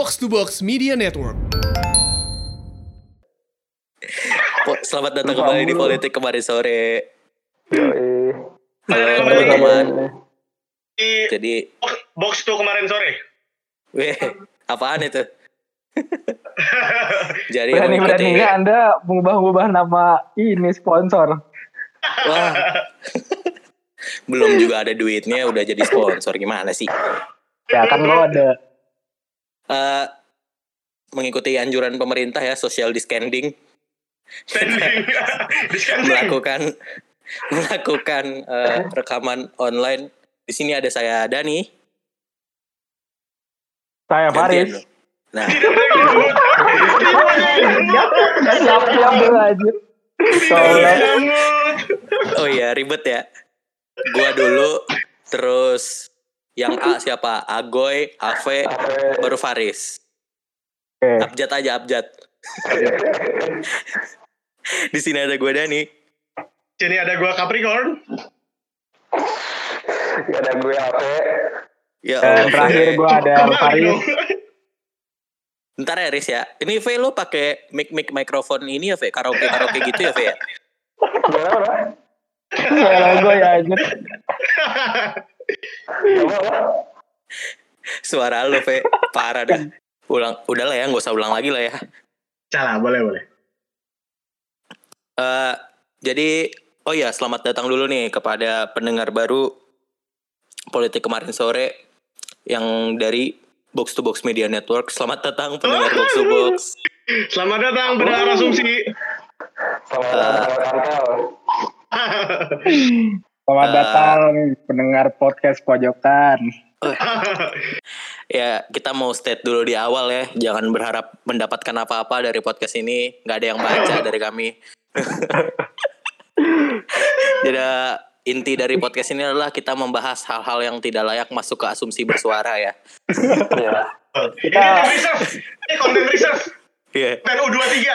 Box to Box Media Network. Selamat datang kembali di Politik kemarin sore. Yoi. Halo Kembali. teman-teman. Di Jadi, box tuh kemarin sore. weh, apaan itu? Jadi Berani mengikuti, beraninya Anda mengubah-ubah nama ini sponsor. wah, belum juga ada duitnya udah jadi sponsor gimana sih? Ya kan lo ada Eh, mengikuti anjuran pemerintah ya social distancing melakukan melakukan eh, rekaman online. Di sini ada saya Dani. saya Faris. Nah, oh iya ribet ya. Gua dulu, terus yang A siapa? Agoy, Ave, baru Faris. Oke. Abjad aja abjad. Di sini ada gue Dani. Sini ada gua Capricorn. ada gue apa? Ya Dan Allah. terakhir gue ada Faris. Ntar ya Riz ya. Ini V lo pakai mic mic mikrofon ini ya V karaoke karaoke gitu ya V ya. Gimana? Gue ya aja. Suara lo V parah dah. Ulang, udah lah ya, nggak usah ulang lagi lah ya. Salah, boleh, boleh. Eh, jadi, oh ya, selamat datang dulu nih kepada pendengar baru politik kemarin sore yang dari Box to Box Media Network. Selamat datang pendengar Box to Box. Selamat datang pendengar asumsi. Selamat Eh. datang pendengar podcast pojokan. Ya, kita mau state dulu di awal ya. Jangan berharap mendapatkan apa-apa dari podcast ini. Nggak ada yang baca dari kami. Jadi inti dari podcast ini adalah kita membahas hal-hal yang tidak layak masuk ke asumsi bersuara ya. Ini konten research. Ini konten research. Iya. Dan U23.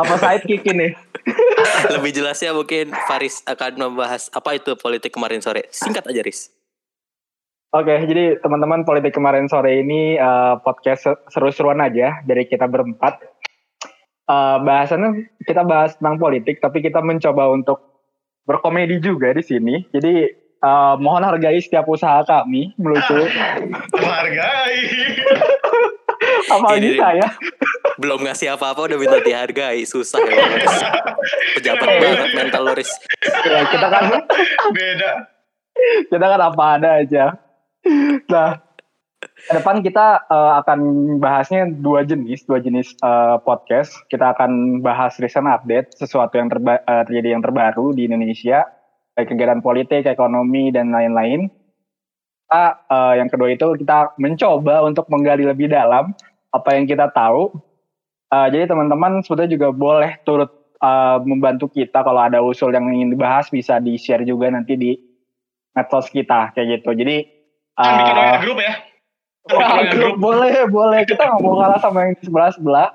Apa sidekick ini? Lebih jelasnya mungkin Faris akan membahas apa itu politik kemarin sore. Singkat aja, Riz. Oke, jadi teman-teman politik kemarin sore ini eh, podcast se- seru-seruan aja dari kita berempat. Eh, bahasannya kita bahas tentang politik, tapi kita mencoba untuk berkomedi juga di sini. Jadi eh, mohon hargai setiap usaha kami melucu. Menghargai. Apalagi Ini- saya. Belum ngasih apa-apa udah minta dihargai. Susah ya. Pejabat banget mental lo, Riz. Ya, kita kan Beda. kita kan apa ada aja. Nah, ke depan kita eh, akan bahasnya dua jenis, dua jenis eh, podcast. Kita akan bahas recent update, sesuatu yang terba- eh, terjadi yang terbaru di Indonesia, baik kegiatan politik, ekonomi dan lain-lain. Kita, eh, yang kedua itu kita mencoba untuk menggali lebih dalam apa yang kita tahu. Eh, jadi teman-teman sebetulnya juga boleh turut eh, membantu kita kalau ada usul yang ingin dibahas bisa di share juga nanti di medsos kita kayak gitu. Jadi bikin WA grup ya. Wah, bikin WA grup boleh boleh kita nggak mau kalah sama yang di sebelah sebelah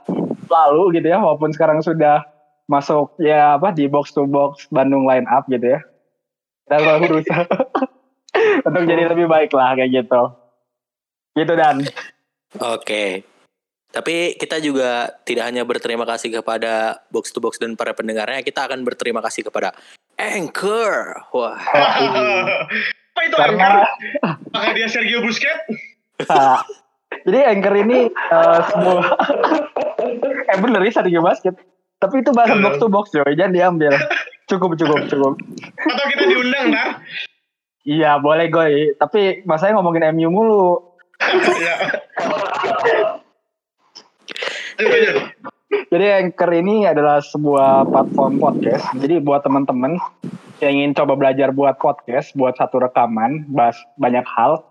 lalu gitu ya walaupun sekarang sudah masuk ya apa di box to box Bandung line up gitu ya. Kita selalu berusaha untuk jadi lebih baik lah kayak gitu. Gitu dan Oke. Tapi kita juga tidak hanya berterima kasih kepada Box to Box dan para pendengarnya, kita akan berterima kasih kepada Anchor. Wah, Apa itu karena Anchor? Apakah dia Sergio Busquets? Nah, jadi anchor ini eh, sebuah eh bener ya Sergio Basket. Tapi itu bahasa box to box coy, jangan diambil. Cukup cukup cukup. Atau kita diundang, Nar? Iya boleh goy, tapi masanya ngomongin MU mulu. Jadi Anchor ini adalah sebuah platform podcast. Jadi buat teman-teman yang ingin coba belajar buat podcast, buat satu rekaman, bahas banyak hal.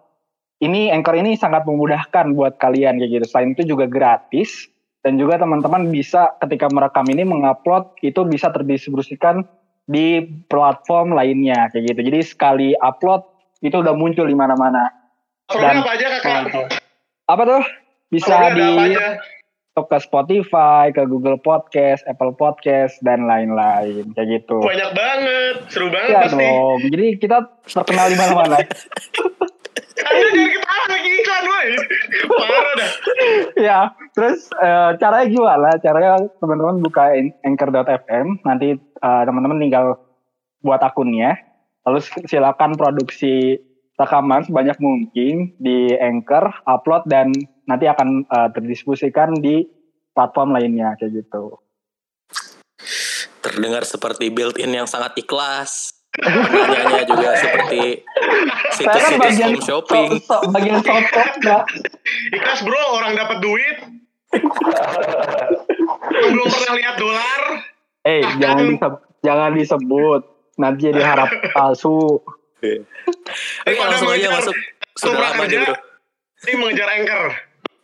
Ini Anchor ini sangat memudahkan buat kalian kayak gitu. Selain itu juga gratis dan juga teman-teman bisa ketika merekam ini mengupload itu bisa terdistribusikan di platform lainnya kayak gitu. Jadi sekali upload itu udah muncul di mana-mana. Apa aja, Kakak? Apa tuh? Bisa di ada apa aja? Masuk ke Spotify, ke Google Podcast, Apple Podcast, dan lain-lain kayak gitu. Banyak banget. Seru banget Ya pasti. dong. Jadi kita terkenal di mana-mana. Anda jangan ketawa lagi iklan, woi. Parah dah. ya, terus eh, caranya gimana? Caranya teman-teman buka anchor.fm, nanti eh, teman-teman tinggal buat akunnya, lalu silakan produksi rekaman sebanyak mungkin di Anchor, upload dan nanti akan eh, terdistribusikan di platform lainnya kayak gitu. Terdengar seperti built-in yang sangat ikhlas. Penanyanya juga seperti kan situs-situs bagian home shopping. so- so- bagian sosok ya. Ikhlas bro, orang dapat duit. Belum pernah lihat dolar. Eh, jangan disebut, jangan disebut. Nanti jadi harap palsu. Oke, Daripada langsung aja mengejar masuk. Sudah lama kerja, bro. Ini mengejar anchor.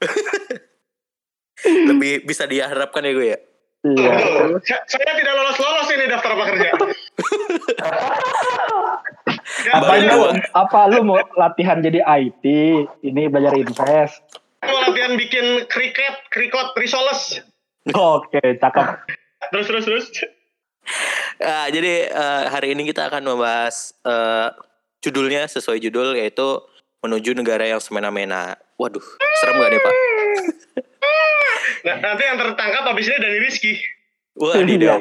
Lebih bisa diharapkan ya gue ya. Iya. Saya tidak lolos-lolos ini daftar pekerja. Apa lu, apa lu mau latihan jadi IT? Ini belajar invest. mau latihan bikin kriket, krikot, risoles. Oke, cakep. Terus, terus, terus. Ah, jadi eh, hari ini kita akan membahas eh, judulnya sesuai judul yaitu menuju negara yang semena-mena. Waduh, serem gak nih pak? Nah, nanti yang tertangkap habis ini dari Rizky. Wah, Iya. dong.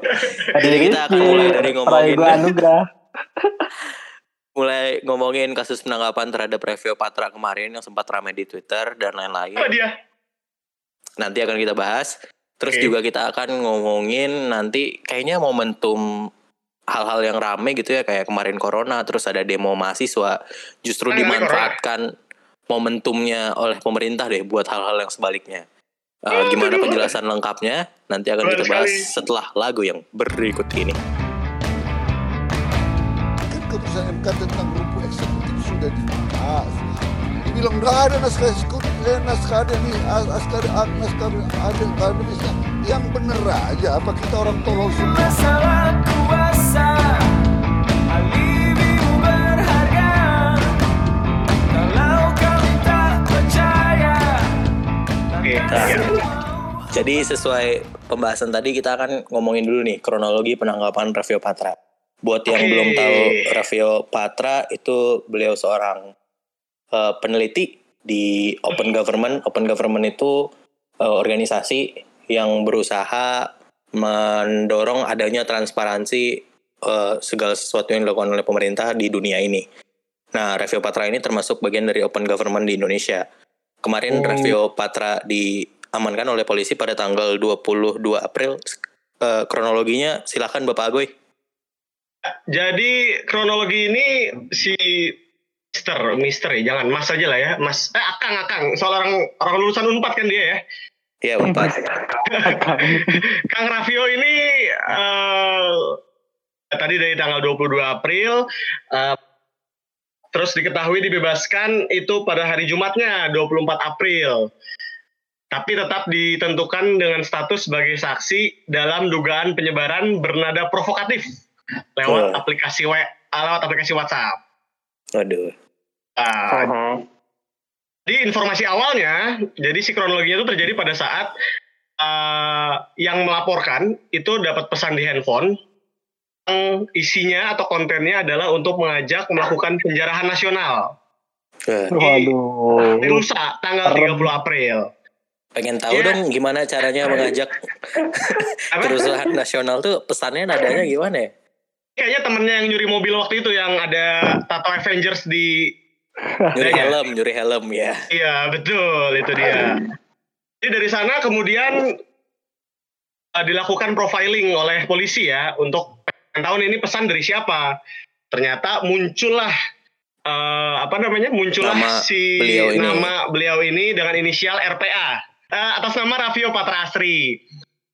Jadi kita akan mulai dari ngomongin mulai ngomongin kasus penangkapan terhadap Revio Patra kemarin yang sempat ramai di Twitter dan lain-lain. Apa dia? Nanti akan kita bahas. Terus Oke. juga kita akan ngomongin nanti kayaknya momentum hal-hal yang rame gitu ya kayak kemarin corona terus ada demo mahasiswa justru Kan dimanfaatkan momentumnya oleh pemerintah deh buat hal-hal yang sebaliknya. Eh, gimana penjelasan lengkapnya nanti akan kita bahas setelah lagu yang berikut ini. kan keputusan MK tentang rumput eksekutif sudah dibahas. Dibilang nggak ada naskah eksekutif, eh, naskah ada nih, as- naskah ada, naskah ada akademisnya. Yang bener aja, apa kita orang tolol semua? Masalah Jadi sesuai pembahasan tadi kita akan ngomongin dulu nih kronologi penangkapan Raffio Patra. Buat yang belum tahu Raffio Patra itu beliau seorang eh, peneliti di Open Government. Open Government itu eh, organisasi yang berusaha mendorong adanya transparansi eh, segala sesuatu yang dilakukan oleh pemerintah di dunia ini. Nah, Raffio Patra ini termasuk bagian dari Open Government di Indonesia. Kemarin Oh. Raffio Patra diamankan oleh polisi pada tanggal 22 April. Eh, kronologinya silakan Bapak Agoy. Jadi kronologi ini si Mister, Mister ya, jangan Mas aja lah ya, Mas. Eh, Akang, Akang. Soal orang orang lulusan Unpad kan dia ya. Ya, Unpad. Kang Raffio ini eh tadi dari tanggal 22 April eh, terus diketahui dibebaskan itu pada hari Jumatnya 24 April. Tapi tetap ditentukan dengan status sebagai saksi dalam dugaan penyebaran bernada provokatif lewat Oh. aplikasi W lewat aplikasi WhatsApp. Waduh. Nah, Jadi informasi awalnya, jadi si kronologinya itu terjadi pada saat eh, yang melaporkan itu dapat pesan di handphone yang isinya atau kontennya adalah untuk mengajak melakukan penjarahan nasional Waduh. di lusa tanggal 30 April. Pengen tahu Ya. dong gimana caranya mengajak kerusuhan nasional tuh pesannya nadanya gimana ya? Kayaknya temennya yang nyuri mobil waktu itu yang ada tato Avengers di Nyuri helm, nyuri helm ya. Iya betul itu dia. Jadi dari sana kemudian uh, dilakukan profiling oleh polisi ya untuk pengen tahu nih ini pesan dari siapa. Ternyata muncullah uh, apa namanya muncullah Nama si beliau ini. nama beliau ini dengan inisial RPA uh, atas nama Raffio Patra Asri.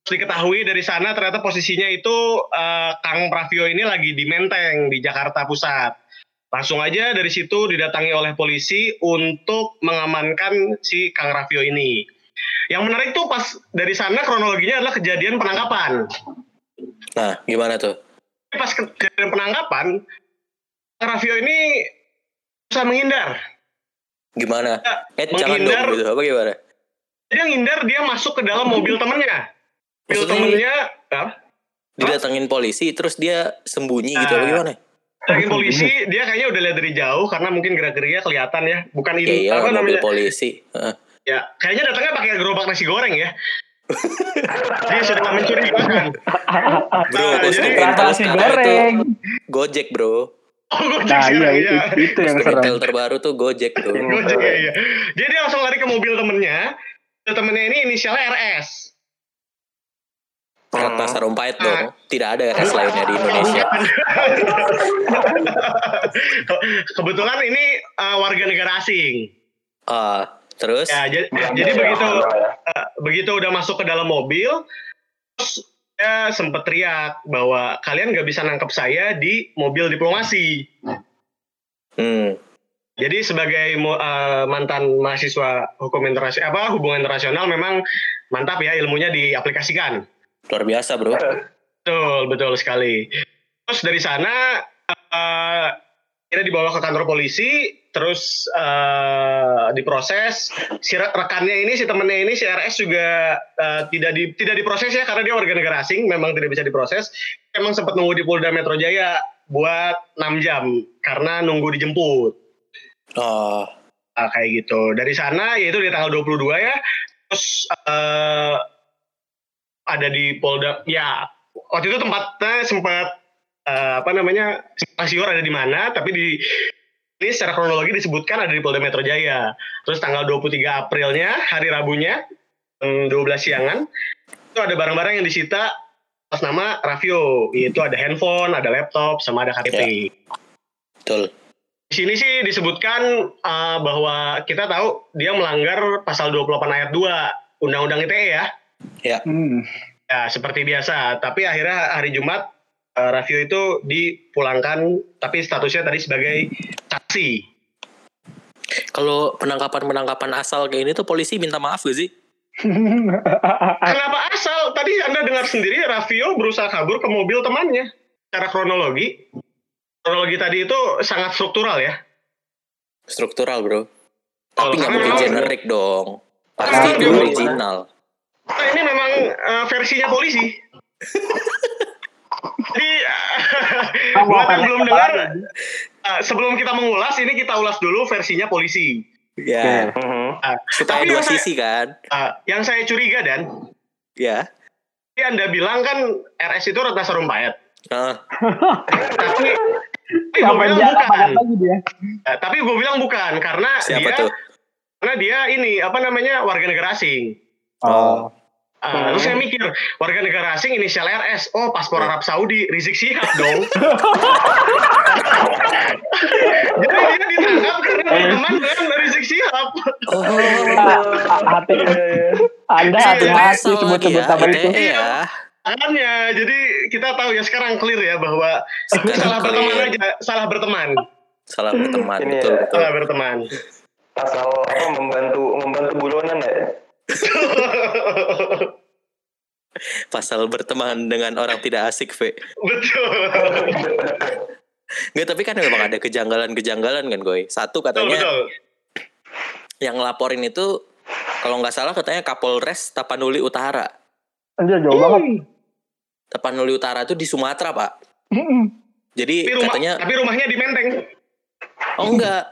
Terus diketahui dari sana ternyata posisinya itu uh, Kang Pravio ini lagi di Menteng di Jakarta Pusat. Langsung aja dari situ didatangi oleh polisi untuk mengamankan si Kang Raffio ini. Yang menarik tuh pas dari sana kronologinya adalah kejadian penangkapan. Nah, gimana tuh? Pas ke- kejadian penangkapan, Kang Raffio ini bisa menghindar. Gimana? Eh, jangan menghindar. dong gitu. Apa gimana? Dia menghindar, dia masuk ke dalam mobil temennya. Mobil Maksudnya temennya, apa? Didatengin polisi terus dia sembunyi gitu Nah. gimana? Lagi polisi dia kayaknya udah lihat dari jauh karena mungkin gerak-geriknya kelihatan ya. Bukan Ya ini iya apa mobil namanya? polisi. Heeh. Ya, kayaknya datangnya pakai gerobak nasi goreng ya. dia sudah mencurigakan. Bro, Nah, jadi- Nasi goreng. itu Gojek bro. Oh, Gojek Nah iya itu, ya. itu yang Intel serem. terbaru tuh Gojek bro. Gojek ya, iya. Jadi dia langsung lari ke mobil temennya. Temennya ini inisialnya RS. Ratna Sarumpait dong. Tidak ada RS lainnya di Indonesia. Kebetulan ini uh, warga negara asing. Ah, terus? Ya, jadi, jadi begitu uh, begitu udah masuk ke dalam mobil, terus dia sempet teriak bahwa kalian nggak bisa nangkep saya di mobil diplomasi. Hmm. Jadi sebagai uh, mantan mahasiswa hukum internasional apa hubungan internasional memang mantap ya ilmunya diaplikasikan. Luar biasa bro. Betul, betul sekali. Terus dari sana eh kita dibawa ke kantor polisi, terus eh, diproses. Si re- rekannya ini, si temennya ini, si RS juga eh, tidak di, tidak diproses ya karena dia warga negara asing, memang tidak bisa diproses. Emang sempat nunggu di Polda Metro Jaya buat 6 jam karena nunggu dijemput. Oh, Ah, kayak gitu. Dari sana yaitu di tanggal 22 ya. Terus eh, ada di Polda ya waktu itu tempatnya sempat eh, apa namanya siur ada di mana tapi di ini secara kronologi disebutkan ada di Polda Metro Jaya. Terus tanggal 23 Aprilnya hari Rabunya jam 12 siangan itu ada barang-barang yang disita atas nama Raffio yaitu ada handphone, ada laptop, sama ada KTP. betul. Di sini sih disebutkan uh, bahwa kita tahu dia melanggar pasal 28 ayat 2 Undang-Undang ITE ya. Ya, Hmm. Ya, seperti biasa. Tapi akhirnya hari Jumat uh, Raffio itu dipulangkan tapi statusnya tadi sebagai saksi. kalau penangkapan-penangkapan asal kayak ini tuh polisi minta maaf gak sih? Kenapa asal? Tadi Anda dengar sendiri Raffio berusaha kabur ke mobil temannya. Secara kronologi, kronologi tadi itu sangat struktural ya. Struktural bro. Tapi nggak mungkin memang- generik dong. Pasti itu original. Nah, ini memang uh, versinya polisi. Jadi Kamu buat yang belum dengar, uh, sebelum kita mengulas, ini kita ulas dulu versinya polisi. Ya, Uh, supaya tapi dua saya- sisi kan. uh, yang saya curiga dan, Ya. ini Anda bilang kan RS itu Ratna Sarumpayat. Ah, Tapi, tapi gue bilang dia bukan. lagi dia? Uh, tapi gue bilang bukan karena siapa dia tuh? karena dia ini apa namanya warga negara asing. Oh. Uh, Terus saya mikir warga negara asing inisial RS, oh paspor Arab Saudi, Rizik Syihab dong. Jadi dia ditangkap karena berteman dengan Rizik Syihab. Oh, hati Anda Iya, hati-hati asal lagi sebut-sebut ya, nama itu. ITE ya. Makanya, jadi kita tahu ya sekarang clear ya bahwa Sekarang salah berteman clear. aja, salah berteman, Salah berteman, Ini betul ya. betul. salah berteman. asal apa membantu membantu buronan ya Pasal berteman dengan orang tidak asik, V. Betul. Nggak, tapi kan memang ada kejanggalan-kejanggalan kan, Goy. Satu katanya betul. yang ngelaporin itu kalau nggak salah katanya Kapolres Tapanuli Utara. Anjir jauh banget. Tapanuli Utara itu di Sumatera, Pak. Mm-mm. Jadi Tapi, rumah, katanya tapi rumahnya di Menteng. oh enggak,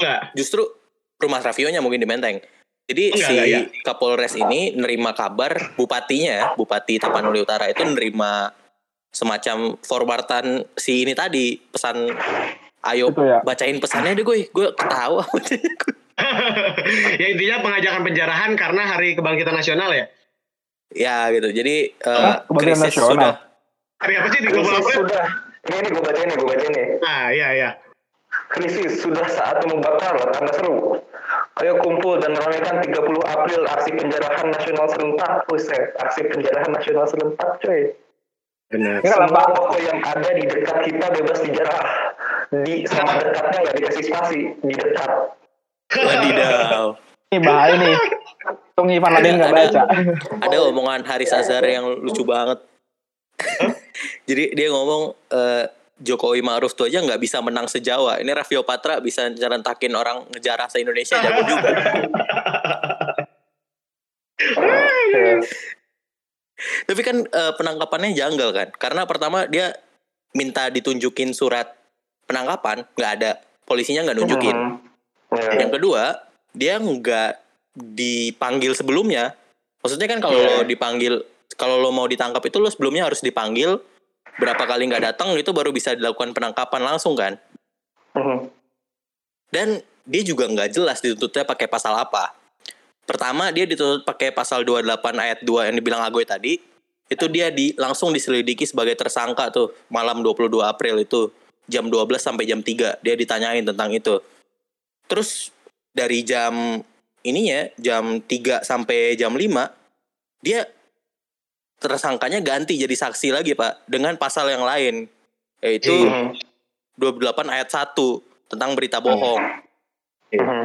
Enggak. justru rumah Rafionya mungkin di Menteng. Jadi Enggak, si enggak, ya. Kapolres ini nerima kabar bupatinya, Bupati Tapanuli Utara itu nerima semacam forwardan si ini tadi pesan ayo ya. bacain pesannya deh gue gue ketawa ya intinya pengajakan penjarahan karena Hari Kebangkitan Nasional ya. Ya gitu jadi? Kebangkitan krisis nasional? sudah Hari apa sih di Global krisis sudah ini ini gue baca ini gue baca ini Ah, iya iya. krisis sudah saatnya membakar tanda seru ayo kumpul dan ramaikan 30 April aksi penjarahan nasional serentak Buset, aksi penjarahan nasional serentak coy Benar. Ini semua kenapa? toko yang ada di dekat kita bebas dijarah di sama dekatnya nggak dikasih spasi di dekat wadidaw Ini bahaya nih. Tung Ivan Ladin nggak Ada- baca. ada omongan Haris Azhar yang lucu banget jadi dia ngomong eh, Jokowi Ma'ruf tuh aja nggak bisa menang sejawa ini Raffio Patra bisa ngerentakin orang ngejarah se Indonesia jago juga Tapi kan eh, penangkapannya janggal kan? Karena pertama dia minta ditunjukin surat penangkapan nggak ada polisinya nggak nunjukin. Ya. Yang kedua, dia nggak dipanggil sebelumnya. Maksudnya kan kalau lo dipanggil, kalau lo mau ditangkap itu lo sebelumnya harus dipanggil berapa kali nggak datang itu baru bisa dilakukan penangkapan langsung kan. Mhm. Dan dia juga nggak jelas dituntutnya pakai pasal apa. Pertama dia dituntut pakai pasal 28 ayat 2 yang dibilang Agoy tadi. Itu dia di langsung diselidiki sebagai tersangka tuh malam 22 April itu jam 12 sampai jam 3 dia ditanyain tentang itu. Terus dari jam ininya jam 3 sampai jam 5 dia tersangkanya ganti jadi saksi lagi Pak dengan pasal yang lain yaitu Mhm. 28 ayat 1 tentang berita bohong. Mhm.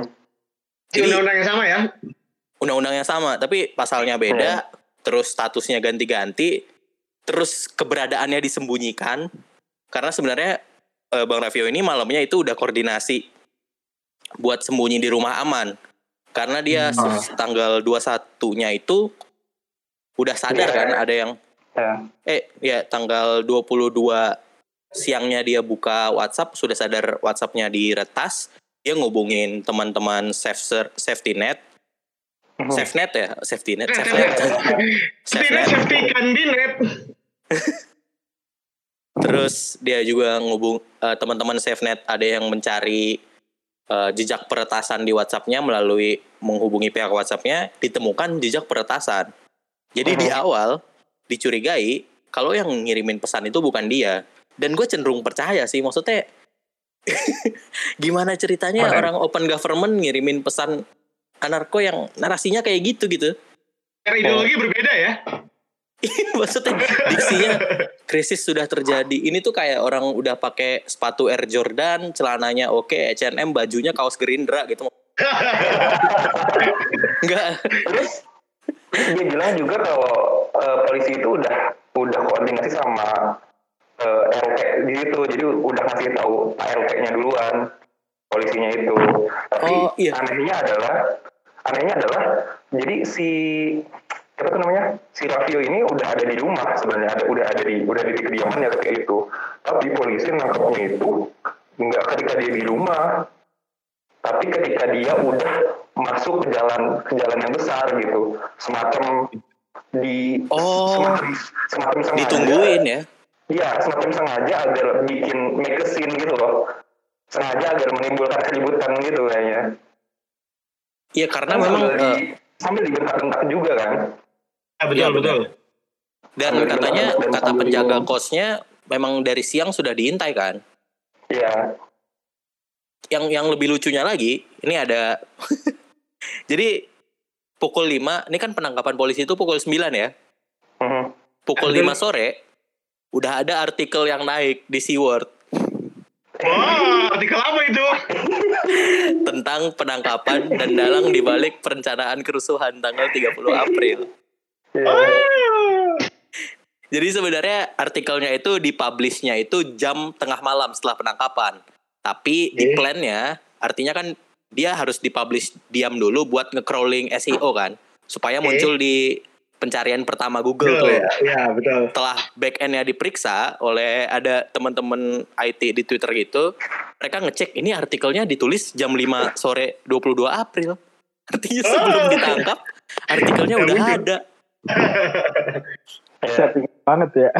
Di Jadi- undang-undang yang sama ya. Undang-undangnya sama, tapi pasalnya beda, terus statusnya ganti-ganti, terus keberadaannya disembunyikan. Karena sebenarnya eh, Bang Raffio ini malamnya itu udah koordinasi buat sembunyi di rumah aman. Karena dia se- tanggal 21-nya itu udah sadar Iya. kan ada yang Ya. eh ya tanggal 22 siangnya dia buka WhatsApp sudah sadar WhatsAppnya diretas dia ngubungin teman-teman safe safety net Mhm. safe net ya safety net Net, safe net. net Safe Safety net. safety kandinet. terus dia juga ngubung eh, teman-teman safe net ada yang mencari eh, jejak peretasan di WhatsAppnya melalui menghubungi pihak WhatsAppnya ditemukan jejak peretasan. Jadi di awal dicurigai kalau yang ngirimin pesan itu bukan dia. Dan gue cenderung percaya sih maksudnya gimana ceritanya orang open government ngirimin pesan anarko yang narasinya kayak gitu gitu? Karena ideologi berbeda ya. Maksudnya diksinya krisis sudah terjadi ini tuh kayak orang udah pakai sepatu Air Jordan celananya oke H&M bajunya kaos Gerindra gitu enggak Terus dia bilang juga kalau eh, polisi itu udah udah koordinasi sama eh, RP gitu, jadi udah ngasih tahu RP-nya duluan polisinya itu. Tapi Oh, iya. anehnya adalah anehnya adalah jadi si apa tuh namanya si Raffio ini udah ada di rumah sebenarnya ada udah ada di udah ada di kediamannya ketika itu tapi polisi nangkepnya itu nggak ketika dia di rumah. Tapi ketika dia udah masuk ke jalan ke jalan yang besar gitu. Semacam di Oh. semacam, semacam sengaja. Ditungguin ya? Iya semacam sengaja agar bikin make a scene gitu loh. Sengaja agar menimbulkan keributan gitu kayaknya. Iya karena memang sambil eh, di, sambil dibentak-bentak juga kan betul Iya, betul. dan katanya kata penjaga kosnya memang dari siang sudah diintai kan iya yang yang lebih lucunya lagi ini ada jadi pukul 5 ini kan penangkapan polisi itu pukul 9 ya Mhm. pukul Betul. 5 sore udah ada artikel yang naik di SeaWorld Wah, artikel apa itu? tentang penangkapan dan dalang dibalik perencanaan kerusuhan tanggal 30 April. Iya. Jadi sebenarnya artikelnya itu dipublishnya itu jam tengah malam setelah penangkapan. Tapi di plannya artinya kan dia harus dipublish diam dulu buat nge-crawling SEO kan supaya muncul di pencarian pertama Google Betul tuh. ya, ya betul. Setelah back-endnya diperiksa oleh ada teman-teman IT di Twitter gitu, mereka ngecek ini artikelnya ditulis jam 5 sore 22 April. Artinya sebelum ditangkap, artikelnya udah ada. Iya. Setting banget ya.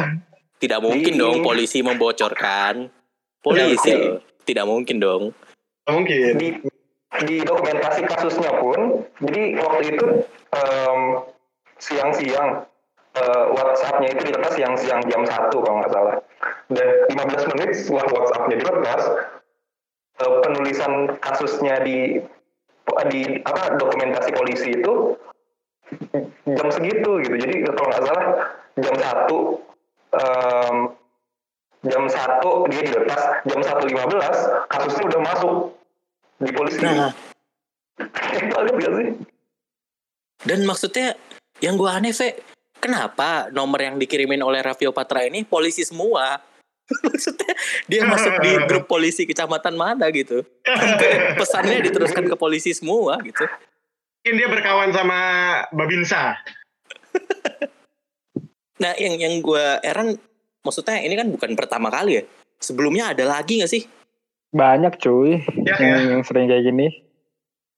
Tidak mungkin Di- dong polisi membocorkan. Polisi loh. Tidak mungkin dong. Mungkin. di di dokumentasi kasusnya pun jadi waktu itu em, siang-siang eh, WhatsApp-nya itu dilepas siang-siang jam 1 kalau nggak salah dan 15 menit setelah WhatsApp-nya dilepas eh, penulisan kasusnya di di apa dokumentasi polisi itu jam segitu gitu jadi kalau nggak salah jam 1 em, jam 1 dia dilepas jam 1.15 kasusnya udah masuk di polisi Nah, Kaget gak sih? dan maksudnya yang gua aneh, Ve, kenapa nomor yang dikirimin oleh Raffio Patra ini polisi semua? maksudnya dia masuk di grup polisi kecamatan mana gitu. Sampai pesannya diteruskan ke polisi semua gitu. Mungkin dia berkawan sama Babinsa. Nah, yang yang gua heran maksudnya ini kan bukan pertama kali ya. Sebelumnya ada lagi nggak sih Banyak cuy Ya, yang, yang sering kayak gini.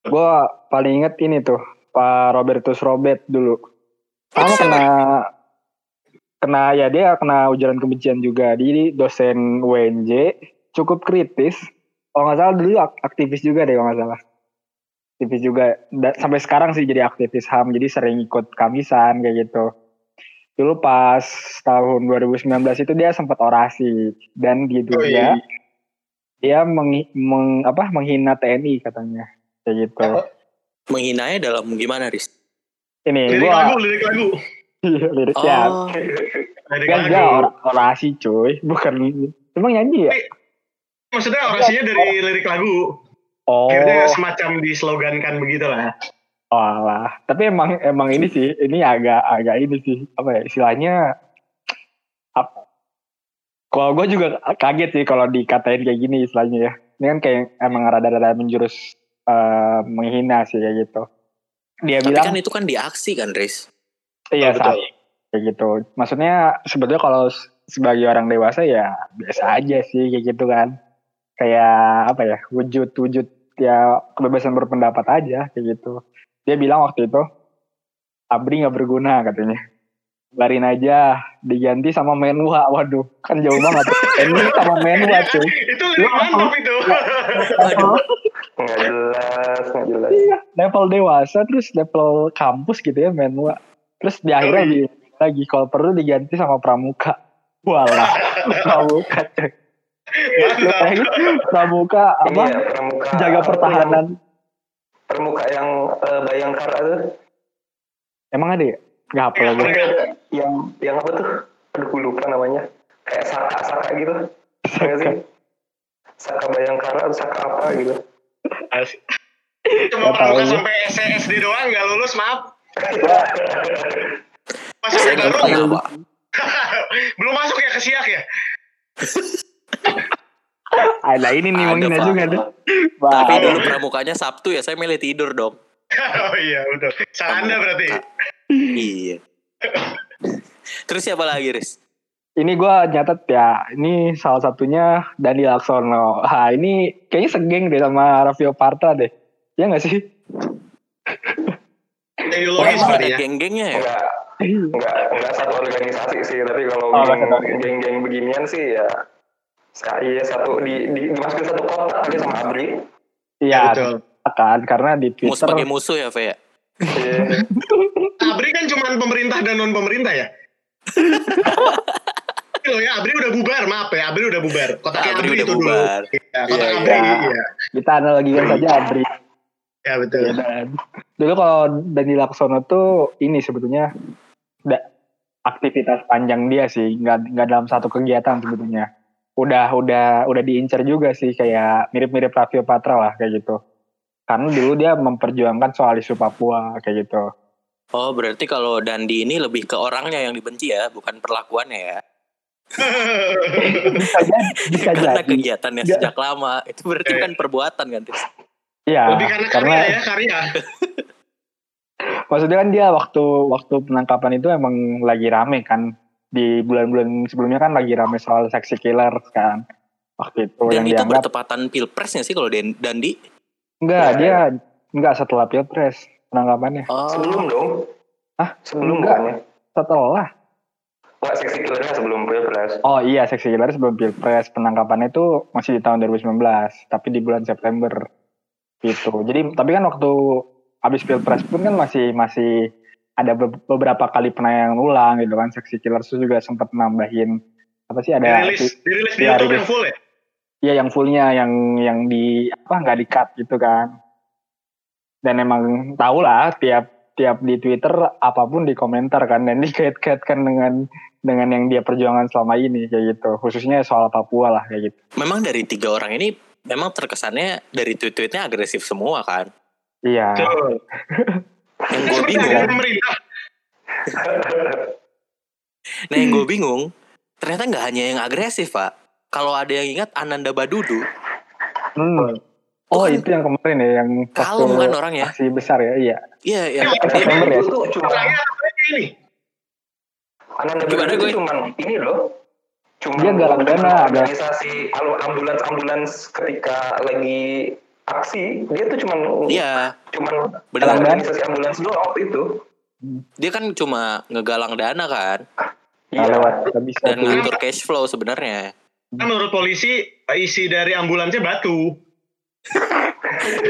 Gue paling inget ini tuh Pak Robertus Robert dulu. Sama kena kena ya dia kena ujaran kebencian juga. Jadi dosen UNJ cukup kritis. Kalau nggak salah dulu ak- aktivis juga deh kalau nggak salah. Aktivis juga. Da- sampai sekarang sih jadi aktivis HAM. Jadi sering ikut kamisan kayak gitu. Dulu pas tahun 2019 itu dia sempat orasi dan Oh, iya. dia meng, meng- apa menghina TNI katanya kayak gitu. Menghinanya dalam gimana, Riz? Ini Lirik gua lagu, lirik lagu. Iya, liriknya. Oh, Lirik Kan dia lagu. or- orasi cuy, bukan emang nyanyi ya? Maksudnya orasinya dari lirik lagu. Oh, Akhirnya semacam dislogankan begitu lah. oh alah. Tapi emang emang ini sih, ini agak agak ini sih, apa ya istilahnya apa? Kalau gue juga kaget sih kalau dikatain kayak gini istilahnya ya. Ini kan kayak emang rada-rada menjurus eh, menghina sih kayak gitu. Dia tapi bilang kan itu kan di aksi kan, Riz? Iya Oh, saat betul. kayak gitu. Maksudnya sebetulnya kalau sebagai orang dewasa ya biasa aja sih kayak gitu kan. Kayak apa ya wujud wujud ya kebebasan berpendapat aja kayak gitu. Dia bilang waktu itu Abri nggak berguna katanya. Larin aja diganti sama Menwa. Waduh kan jauh banget. Ini sama Menwa cuy. itu lirik mantap itu. Aduh, Nggak jelas, nggak jelas. Iya, level dewasa terus level kampus gitu ya Menwa. Terus di akhirnya di- lagi kalau perlu diganti sama Pramuka. Walah, Pramuka. cuy. Pramuka apa? ya, pramuka. Jaga pertahanan. Pramuka yang eh, Bayangkara tuh. Emang ada ya? Gak hafal Iya, gue. mereka- Yang, yang apa tuh? Aduh, gue lupa namanya. Kayak saka-saka gitu. Iya nggak sih? Saka Bayangkara atau saka apa gitu. Cuma pramuka sampai SD doang nggak lulus maaf. Masuk ke belum masuk ya ke siak ya. Ada ini nih Pak. juga nih. Tapi dulu pramukanya Sabtu ya, saya milih tidur dong. oh iya betul. Salah anda berarti. Iya. Terus siapa lagi, Riz? ini gue nyatet ya. Ini salah satunya Dani Laksono. Ah ini kayaknya segeng deh sama Raffio Parta deh. Ya nggak sih? Ideologis Oh, ya. geng-gengnya ya? Enggak, enggak, enggak satu organisasi sih. Tapi kalau Oh, geng-geng beginian sih ya. Iya satu di, di dimasukin satu kotak aja sama Abri. Iya, betul. kan karena di Twitter sebagai musuh ya, Fe? ya? Iya. Abri kan cuma pemerintah dan non pemerintah ya. Loh ya, Abri udah bubar, maaf ya, Abri udah bubar. Kotaknya Abri Abri, udah itu bubar. dulu. Ya, kotak Iya, Abri, iya. iya. kita analogikan saja Abri. Ya betul. Ya, dan dulu kalau Dani Laksono tuh ini sebetulnya da- aktivitas panjang dia sih, nggak nggak dalam satu kegiatan sebetulnya. Udah udah udah diincar juga sih kayak mirip-mirip Raffio Patra lah kayak gitu. Karena dulu dia memperjuangkan soal isu Papua kayak gitu. Oh, berarti kalau Dandi ini lebih ke orangnya yang dibenci ya, bukan perlakuannya ya. Bisa jadi, bisa Karena jadi. kegiatannya Nggak. sejak lama. Itu berarti Iya. kan perbuatan kan? Iya, Lebih karena karya ya, karya. maksudnya kan dia waktu waktu penangkapan itu emang lagi rame kan di bulan-bulan sebelumnya kan lagi rame soal seksi killer kan waktu itu Dan yang itu dianggap bertepatan pilpresnya sih kalau Dan- Dandi. enggak Ya, dia enggak setelah pilpres penangkapannya Oh, Sebelum dong. Hah? Sebelum Enggak. bukannya? setelah Enggak seksi killernya sebelum pilpres. oh iya seksi killer sebelum pilpres penangkapannya itu masih di tahun 2019 tapi di bulan September gitu jadi tapi kan waktu habis pilpres pun kan masih masih ada be- beberapa kali penayangan ulang gitu kan seksi killer itu juga sempat nambahin apa sih ada Dirilis, dirilis di YouTube yang full ya. Iya yang fullnya yang yang di apa nggak di cut gitu kan. Dan emang tau lah tiap tiap di Twitter apa pun di komentar kan dan dikait-kaitkan dengan dengan yang dia perjuangan selama ini kayak gitu. Khususnya soal Papua lah kayak gitu. memang dari tiga orang ini memang terkesannya dari tweet-tweetnya agresif semua kan. Iya. Yang gue bingung, pemerintah. nah yang gue bingung, ternyata nggak hanya yang agresif pak. Kalau ada yang ingat Ananda Badudu, Hmm. Oh kan itu yang kemarin ya yang kalem kan orangnya. aksi besar ya iya. Iya, iya. Iya, September ya. Itu cuma ini? Ananda Badudu gue? cuma ini loh. cuma Dia galang dana, ada. organisasi ambulans ambulans ketika lagi aksi dia tuh cuman Iya, cuman Benar. organisasi ambulans doang waktu itu dia kan cuma ngegalang dana kan iya lewat nggak bisa dan ngatur cash flow sebenarnya. Kan menurut polisi isi dari ambulansnya batu.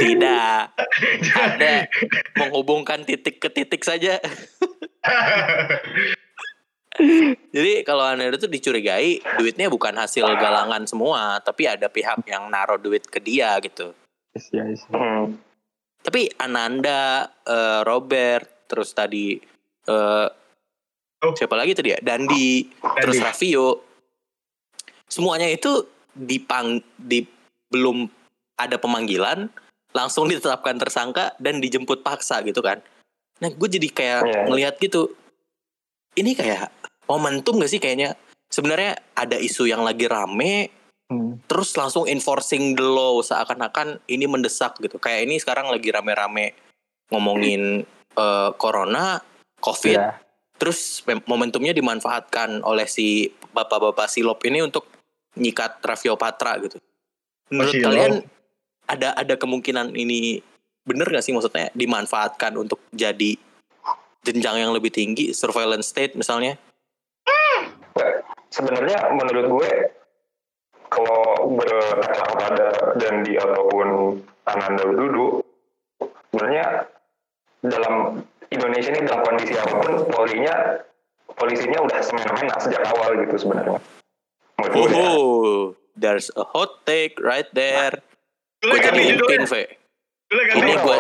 Tidak ada menghubungkan titik ke titik saja. Jadi kalau anda itu dicurigai duitnya bukan hasil galangan semua, tapi ada pihak yang naruh duit ke dia gitu. Yes, ya, yes. Hmm. Tapi Ananda, eh, Robert, terus tadi eh, Oh. siapa lagi tadi ya? Dandi, terus Raffio, semuanya itu dipang di belum ada pemanggilan, langsung ditetapkan tersangka dan dijemput paksa gitu kan. Nah gue jadi kayak Iya. ngelihat gitu, ini kayak momentum gak sih kayaknya? Sebenarnya ada isu yang lagi rame, Hmm. terus langsung enforcing the law seakan-akan ini mendesak gitu. Kayak ini sekarang lagi rame-rame ngomongin eh, corona, covid, Iya. terus momentumnya dimanfaatkan oleh si bapak-bapak silop ini untuk nyikat Raffio Patra gitu. Menurut Silop. kalian ada ada kemungkinan ini bener gak sih maksudnya dimanfaatkan untuk jadi jenjang yang lebih tinggi surveillance state misalnya? Sebenarnya menurut gue kalau berkaca kepada Dandi ataupun Ananda Widodo sebenarnya dalam Indonesia ini dalam kondisi apa pun polisinya polisinya udah semena-mena sejak awal gitu sebenarnya gue ya. Oh, there's a hot take right there. Gue Boleh ganti jadiin judulnya? pin, Ve. Boleh ganti. Ini gue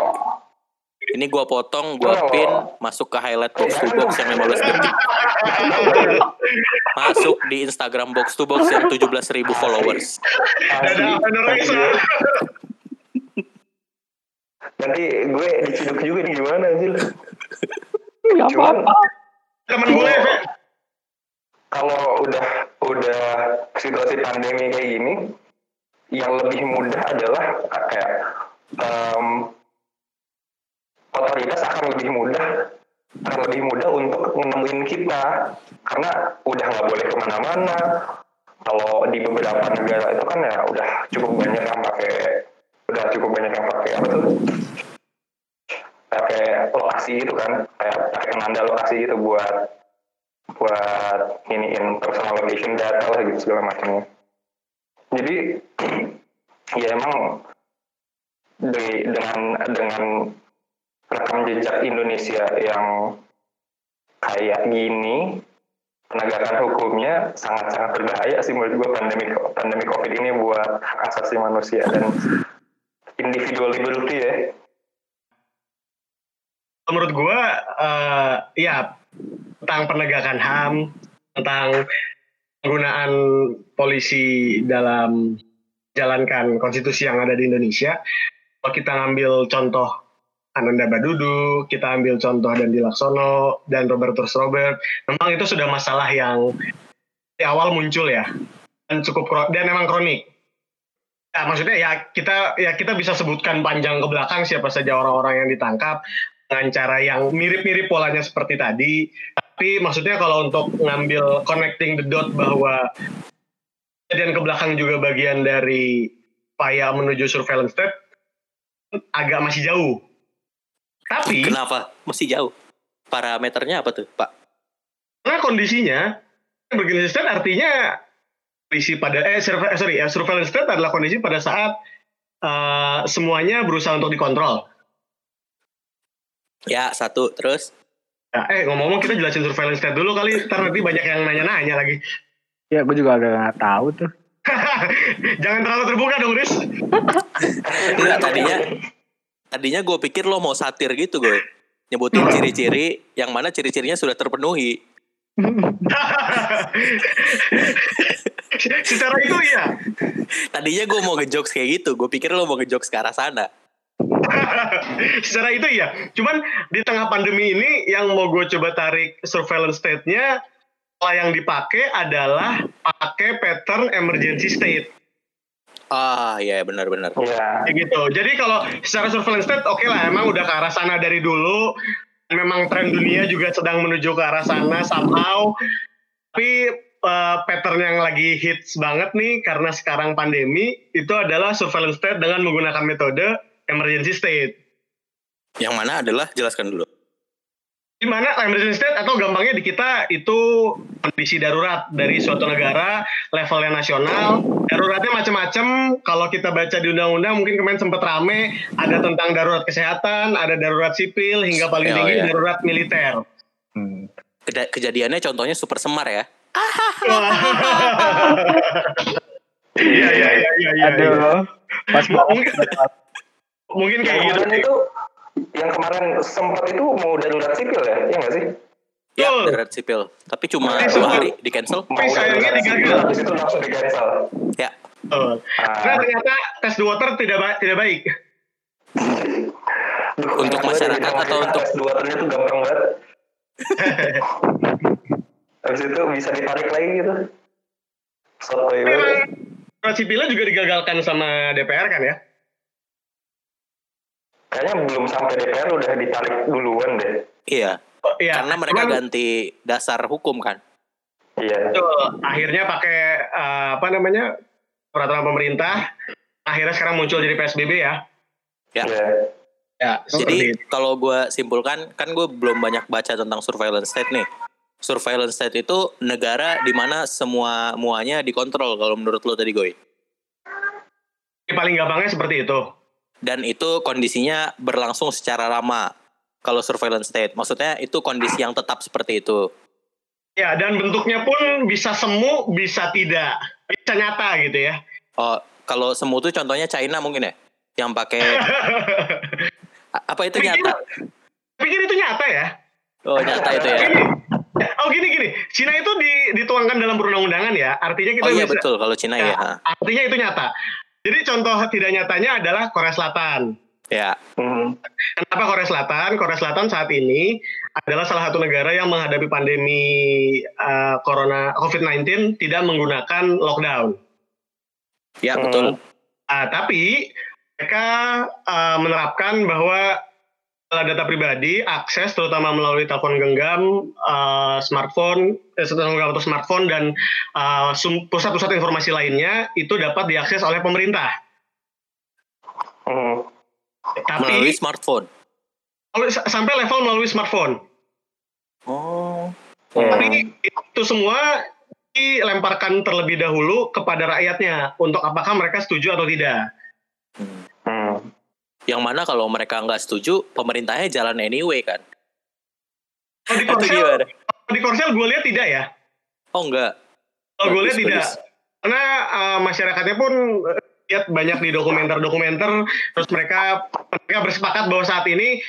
ini gua potong, gua Kalau- pin, masuk ke highlight box to box yang 15 detik. Masuk di Instagram box to box yang 17.000 followers. Dadah, Indonesia. nanti gue diciduk juga nih gimana sih Cuman apa-apa. Temen gue, kalau udah udah situasi pandemi kayak gini yang lebih mudah adalah kayak em, otoritas akan lebih mudah lebih mudah untuk nemuin kita. Karena udah nggak boleh ke mana-mana. Kalau di beberapa negara itu kan ya udah cukup banyak yang pakai udah cukup banyak yang pakai apa tuh? Pakai lokasi gitu kan. Kayak pakai penanda lokasi gitu buat buat iniin personal location data lah gitu segala macamnya. Jadi ya emang dengan dengan rekam jejak Indonesia yang kayak gini penegakan hukumnya sangat-sangat berbahaya sih menurut gue pandemi pandemi covid ini buat hak asasi manusia dan individual liberty ya menurut gua eh, ya tentang penegakan HAM, tentang penggunaan polisi dalam jalankan konstitusi yang ada di Indonesia. Kalau kita ngambil contoh Ananda Badudu, kita ambil contoh Dandi Laksono dan Robertus Robert, memang itu sudah masalah yang di awal muncul ya dan cukup dan memang kronik. Ya, maksudnya ya kita ya kita bisa sebutkan panjang ke belakang siapa saja orang-orang yang ditangkap dengan cara yang mirip-mirip polanya seperti tadi. Tapi maksudnya kalau untuk ngambil connecting the dot bahwa kejadian ke belakang juga bagian dari upaya menuju surveillance state agak masih jauh. Tapi Kenapa? Masih jauh. Parameternya apa tuh, Pak? karena kondisinya surveillance state artinya kondisi pada eh surve- sorry ya surveillance state adalah kondisi pada saat eh, semuanya berusaha untuk dikontrol. Ya, satu. Terus? Ya, eh ngomong-ngomong kita jelasin surveillance state dulu kali, ntar nanti banyak yang nanya-nanya lagi. Ya, gue juga agak nggak tahu tuh. Jangan terlalu terbuka dong, Riz. Enggak, tadinya tadinya gue pikir lo mau satir gitu gue. Nyebutin ciri-ciri yang mana ciri-cirinya sudah terpenuhi. Secara itu iya. Tadinya gue mau ngejokes kayak gitu. Gue pikir lo mau ngejokes ke arah sana. Secara itu iya. Cuman di tengah pandemi ini yang mau gue coba tarik surveillance state-nya yang dipakai adalah pakai pattern emergency state. Ah, iya benar-benar. ya Kayak gitu. Jadi kalau secara surveillance state oke lah emang udah ke arah sana dari dulu. Memang tren dunia juga sedang menuju ke arah sana somehow. Tapi eh, pattern yang lagi hits banget nih karena sekarang pandemi itu adalah surveillance state dengan menggunakan metode emergency state. Yang mana adalah jelaskan dulu. Di mana emergency state atau gampangnya di kita itu kondisi darurat dari suatu negara levelnya nasional. Daruratnya macam-macam. Kalau kita baca di undang-undang mungkin kemarin sempat rame ada tentang darurat kesehatan, ada darurat sipil hingga paling Oh, tinggi iya. darurat militer. Hmm. Kejadiannya contohnya super semar ya. Iya iya iya iya. iya. Aduh, pas banget. Mungkin mungkin kayak gitu. itu yang kemarin sempat itu mau darurat sipil ya, iya nggak sih? Ya, darurat sipil. Tapi cuma Tapi dua hari di cancel. Mau sayangnya sipil, habis itu langsung di cancel. Ya, Betul. Karena ternyata tes the water tidak ba- tidak baik. Untuk masyarakat atau untuk- tes dua ternyata tuh gampang banget. habis itu bisa ditarik lagi gitu. Sotoy banget. darurat sipilnya juga digagalkan sama DPR kan ya? Kayaknya belum sampai DPR udah ditarik duluan deh. iya. Oh, iya. Karena mereka Cuman- ganti dasar hukum kan. Iya. Betul. Akhirnya pakai eh, apa namanya peraturan pemerintah. Akhirnya sekarang muncul jadi PSBB ya. Ya. Iya. Ya. Jadi kalau gue simpulkan, kan gue belum banyak baca tentang surveillance state nih. Surveillance state itu negara di mana semua muanya dikontrol kalau menurut lo tadi Goy. paling gampangnya seperti itu. Dan itu kondisinya berlangsung secara lama. Kalau surveillance state, maksudnya itu kondisi yang tetap seperti itu. Ya dan bentuknya pun bisa semu, bisa tidak, bisa nyata gitu ya. Oh, kalau semu itu contohnya China mungkin ya, yang pakai apa itu nyata? Pikir itu nyata ya? Oh nyata itu ya. Oh gini gini, Cina itu di- dituangkan dalam perundang-undangan ya. Artinya kita Oh iya bisa. betul kalau Cina ya. ha. Artinya itu nyata. Jadi contoh tidak nyatanya adalah Korea Selatan. Ya, Hmm. Kenapa Korea Selatan? Korea Selatan saat ini adalah salah satu negara yang menghadapi pandemi eh, corona COVID-19 tidak menggunakan lockdown. ya Hmm. betul. Ah, tapi mereka eh, menerapkan bahwa data data pribadi akses terutama melalui telepon genggam, eh, smartphone, eh, telepon genggam atau smartphone dan sum- pusat-pusat informasi lainnya itu dapat diakses oleh pemerintah. Hmm. Tapi Melalui smartphone. sampai level melalui smartphone. Oh. Hmm. Tapi itu semua dilemparkan terlebih dahulu kepada rakyatnya untuk apakah mereka setuju atau tidak. Hmm. Yang mana kalau mereka nggak setuju, pemerintahnya jalan anyway kan? Kalau di Korsel, di Korsel gue lihat tidak ya. Oh enggak. Kalau gue lihat tidak. Karena uh, masyarakatnya pun uh, lihat banyak di dokumenter-dokumenter, terus mereka mereka bersepakat bahwa saat ini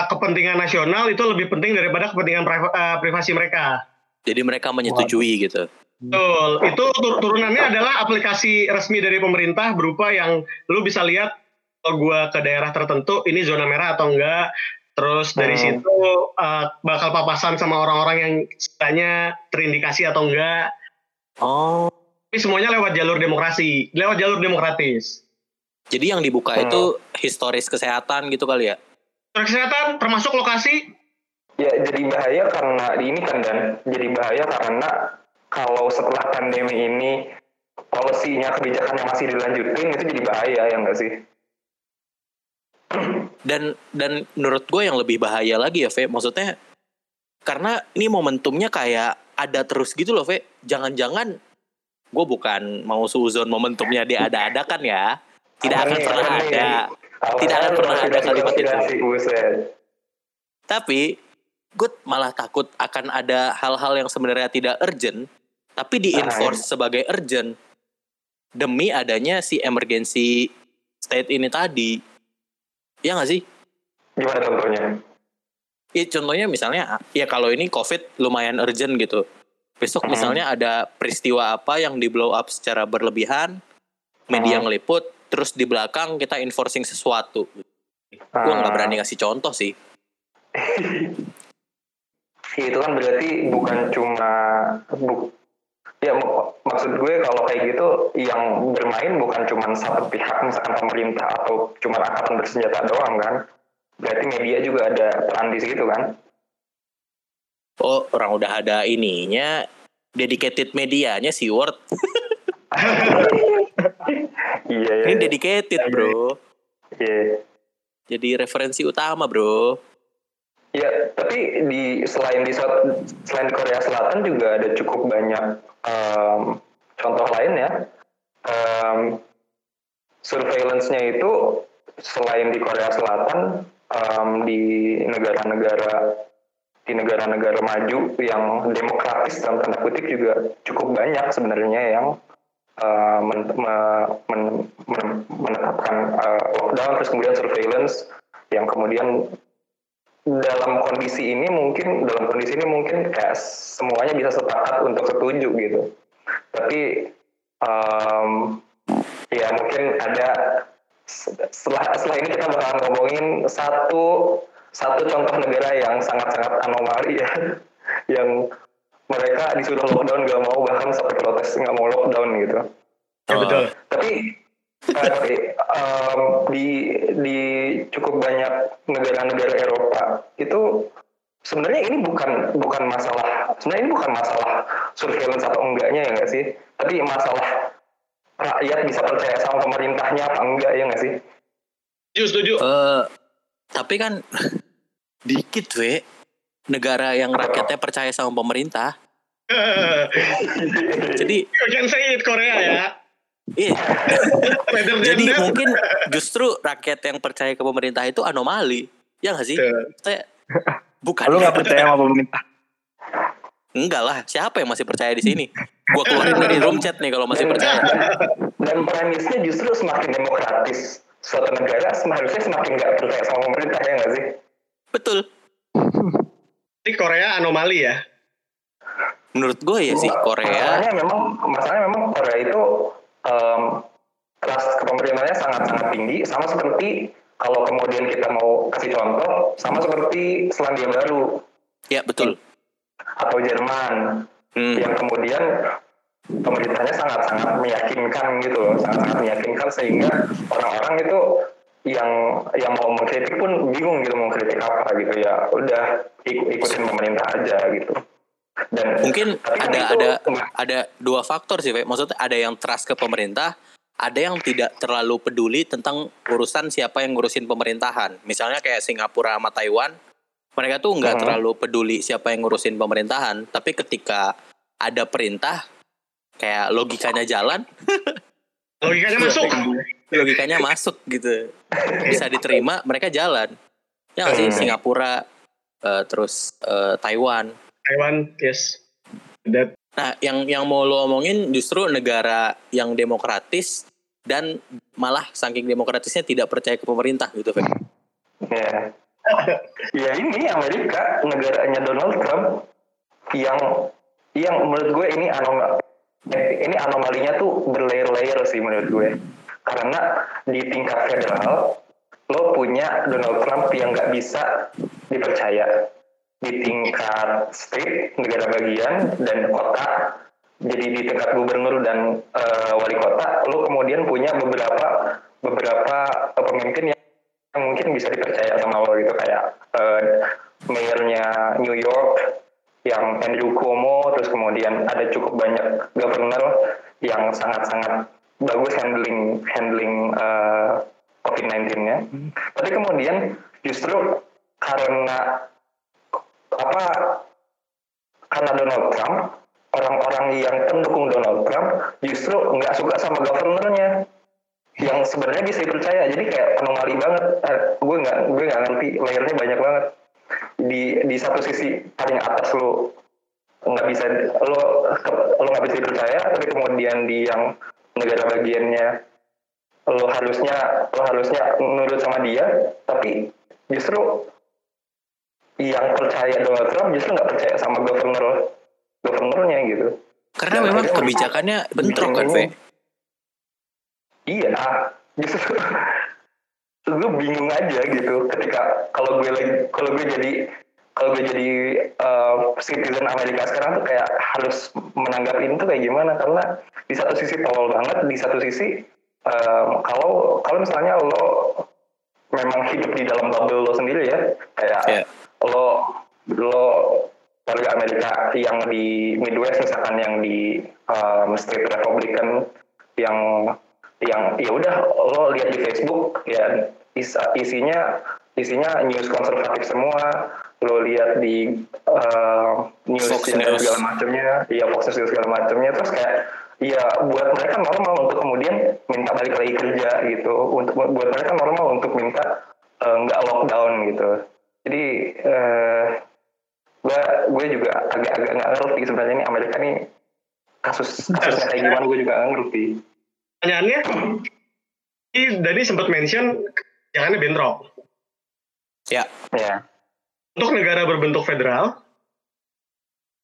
uh, kepentingan nasional itu lebih penting daripada kepentingan priva- uh, privasi mereka. Jadi mereka menyetujui gitu. Betul. Itu tur- turunannya adalah aplikasi resmi dari pemerintah berupa yang lu bisa lihat kalau gua ke daerah tertentu ini zona merah atau enggak. Terus dari Hmm. situ uh, bakal papasan sama orang-orang yang sekiranya terindikasi atau enggak. Oh. Tapi semuanya lewat jalur demokrasi, lewat jalur demokratis. Jadi yang dibuka Hmm. itu historis kesehatan gitu kali ya? Jalur kesehatan termasuk lokasi. Ya jadi bahaya karena ini kan dan jadi bahaya karena kalau setelah pandemi ini polisinya kebijakannya masih dilanjutin itu jadi bahaya ya nggak sih? Dan dan menurut gue yang lebih bahaya lagi ya, Ve. Maksudnya karena ini momentumnya kayak ada terus gitu loh, Ve. Jangan-jangan gue bukan mau suzon momentumnya diada-adakan ya. Tidak akan pernah ada. Tidak akan pernah ada kalimat itu. Tapi gue malah takut akan ada hal-hal yang sebenarnya tidak urgent, tapi di enforce sebagai urgent demi adanya si emergency state ini tadi. Ya nggak sih? Gimana contohnya? Ya, contohnya misalnya, ya kalau ini COVID lumayan urgent gitu. Besok Hmm. misalnya ada peristiwa apa yang di blow up secara berlebihan, media Hmm. ngeliput, terus di belakang kita enforcing sesuatu. Gue nggak Ah. berani ngasih contoh sih. Iya, itu kan berarti bukan cuma bu, ya mak- maksud gue kalau kayak gitu yang bermain bukan cuma satu pihak misalkan pemerintah atau cuma angkatan bersenjata doang kan berarti media juga ada peran di situ kan Oh, orang udah ada ininya, dedicated medianya si Word. Iya iya. Ini dedicated, Bro. Iya. Jadi referensi utama, Bro. Ya, tapi di selain di selain Korea Selatan juga ada cukup banyak em, contoh lain ya. Em, surveillance-nya itu selain di Korea Selatan em, di negara-negara di negara-negara maju yang demokratis dalam tanda kutip juga cukup banyak sebenarnya yang eh, men- me- men- men- menetapkan eh, lockdown terus kemudian surveillance yang kemudian dalam kondisi ini mungkin dalam kondisi ini mungkin kayak semuanya bisa sepakat untuk setuju gitu tapi em, ya mungkin ada setelah setelah ini kita bakal ngomongin satu satu contoh negara yang sangat-sangat anomali ya yang mereka disuruh lockdown gak mau bahkan sampai protes nggak mau lockdown gitu Ya, betul. tapi tapi em, di di cukup banyak negara-negara Eropa itu sebenarnya ini bukan bukan masalah sebenarnya ini bukan masalah surveillance atau enggaknya ya nggak sih tapi masalah rakyat bisa percaya sama pemerintahnya apa enggak ya nggak sih Setuju, setuju. Eh, tapi kan dikit, we. Negara yang rakyatnya percaya sama pemerintah. Jadi, You can say it Korea ya. Iya. Jadi mungkin justru rakyat yang percaya ke pemerintah itu anomali. Ya nggak sih? Saya bukan. Lu nggak percaya sama pemerintah? Enggak lah. Siapa yang masih percaya di sini? Gua keluarin dari room chat nih kalau masih percaya. dan premisnya justru semakin demokratis suatu negara seharusnya semakin nggak percaya sama pemerintah ya nggak sih Betul. Jadi Korea anomali ya. Menurut gue ya sih Korea. masalahnya memang masalahnya memang Korea itu em, trust sangat-sangat tinggi sama seperti kalau kemudian kita mau kasih contoh sama seperti Selandia Baru Ya betul. atau Jerman Hmm. yang kemudian pemerintahnya sangat-sangat meyakinkan gitu sangat-sangat meyakinkan sehingga orang-orang itu yang yang mau mengkritik pun bingung gitu mau kritik apa gitu ya udah ik- ikutin pemerintah aja gitu dan Mungkin kan ada itu ada nggak- ada dua faktor sih, Fe. Maksudnya ada yang trust ke pemerintah, ada yang tidak terlalu peduli tentang urusan siapa yang ngurusin pemerintahan. Misalnya kayak Singapura sama Taiwan, mereka tuh nggak Hmm. terlalu peduli siapa yang ngurusin pemerintahan, tapi ketika ada perintah kayak logikanya jalan, Logikanya masuk. logikanya masuk gitu. Bisa diterima, mereka jalan. Ya sih Hmm. Singapura eh, terus eh, Taiwan. Taiwan, yes. That Nah, yang yang mau lo omongin justru negara yang demokratis dan malah saking demokratisnya tidak percaya ke pemerintah gitu, Fe. Ya. ya ini Amerika negaranya Donald Trump yang yang menurut gue ini anom eh, ini anomalinya tuh berlayer-layer sih menurut gue karena di tingkat federal lo punya Donald Trump yang nggak bisa dipercaya di tingkat state negara bagian dan kota. Jadi di tingkat gubernur dan eh, wali kota lo kemudian punya beberapa beberapa eh, pemimpin yang yang mungkin bisa dipercaya sama lo gitu. Kayak eh, mayornya New York yang Andrew Cuomo terus kemudian ada cukup banyak governor yang sangat-sangat bagus handling handling eh, COVID-19-nya. Tapi kemudian justru karena apa karena Donald Trump orang-orang yang pendukung Donald Trump justru nggak suka sama governornya yang sebenarnya bisa dipercaya. Jadi kayak anomali banget. Eh, gue nggak gue nggak ngerti layernya banyak banget. Di di satu sisi paling atas lo nggak bisa lo lo nggak bisa dipercaya tapi kemudian di yang negara bagiannya lo harusnya lo harusnya nurut sama dia tapi justru yang percaya Donald Trump justru nggak percaya sama governor governornya gitu Karena Dan memang kebijakannya bentrok kan, Fe. Iya, justru gue bingung aja gitu ketika kalau gue lagi kalau gue jadi kalau gue jadi uh, citizen Amerika sekarang tuh kayak harus menanggapi itu kayak gimana karena di satu sisi tolol banget di satu sisi um, kalau kalau misalnya lo memang hidup di dalam bubble lo sendiri ya kayak Iya. Lo lo warga Amerika yang di Midwest misalkan yang di um, Street Republican yang yang ya udah lo lihat di Facebook ya is- isinya isinya news konservatif semua. Lo lihat di uh, news Fox News. segala macamnya ya Fox News segala macamnya terus kayak ya buat mereka normal untuk kemudian minta balik lagi kerja gitu. Untuk buat mereka normal untuk minta eh, nggak lockdown gitu jadi eh gue gue juga agak-agak nggak ngerti sebenarnya ini Amerika nih kasus kasusnya kayak gimana gue juga nggak ngerti Pertanyaannya, ini Dani sempat mention jangannya bentrok. Ya, ya Untuk negara berbentuk federal,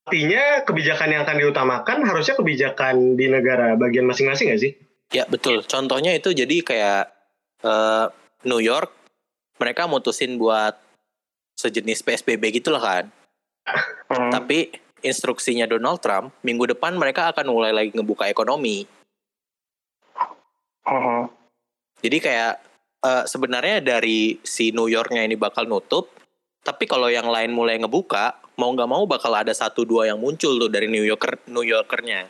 artinya kebijakan yang akan diutamakan harusnya kebijakan di negara bagian masing-masing nggak sih? ya betul. Contohnya itu jadi kayak eh, New York, mereka mutusin buat sejenis PSBB gitu lah kan. Hmm. Tapi instruksinya Donald Trump, minggu depan mereka akan mulai lagi ngebuka ekonomi. Mhm. Jadi kayak eh, sebenarnya dari si New Yorknya ini bakal nutup, tapi kalau yang lain mulai ngebuka, mau nggak mau bakal ada satu dua yang muncul tuh dari New Yorker New Yorkernya.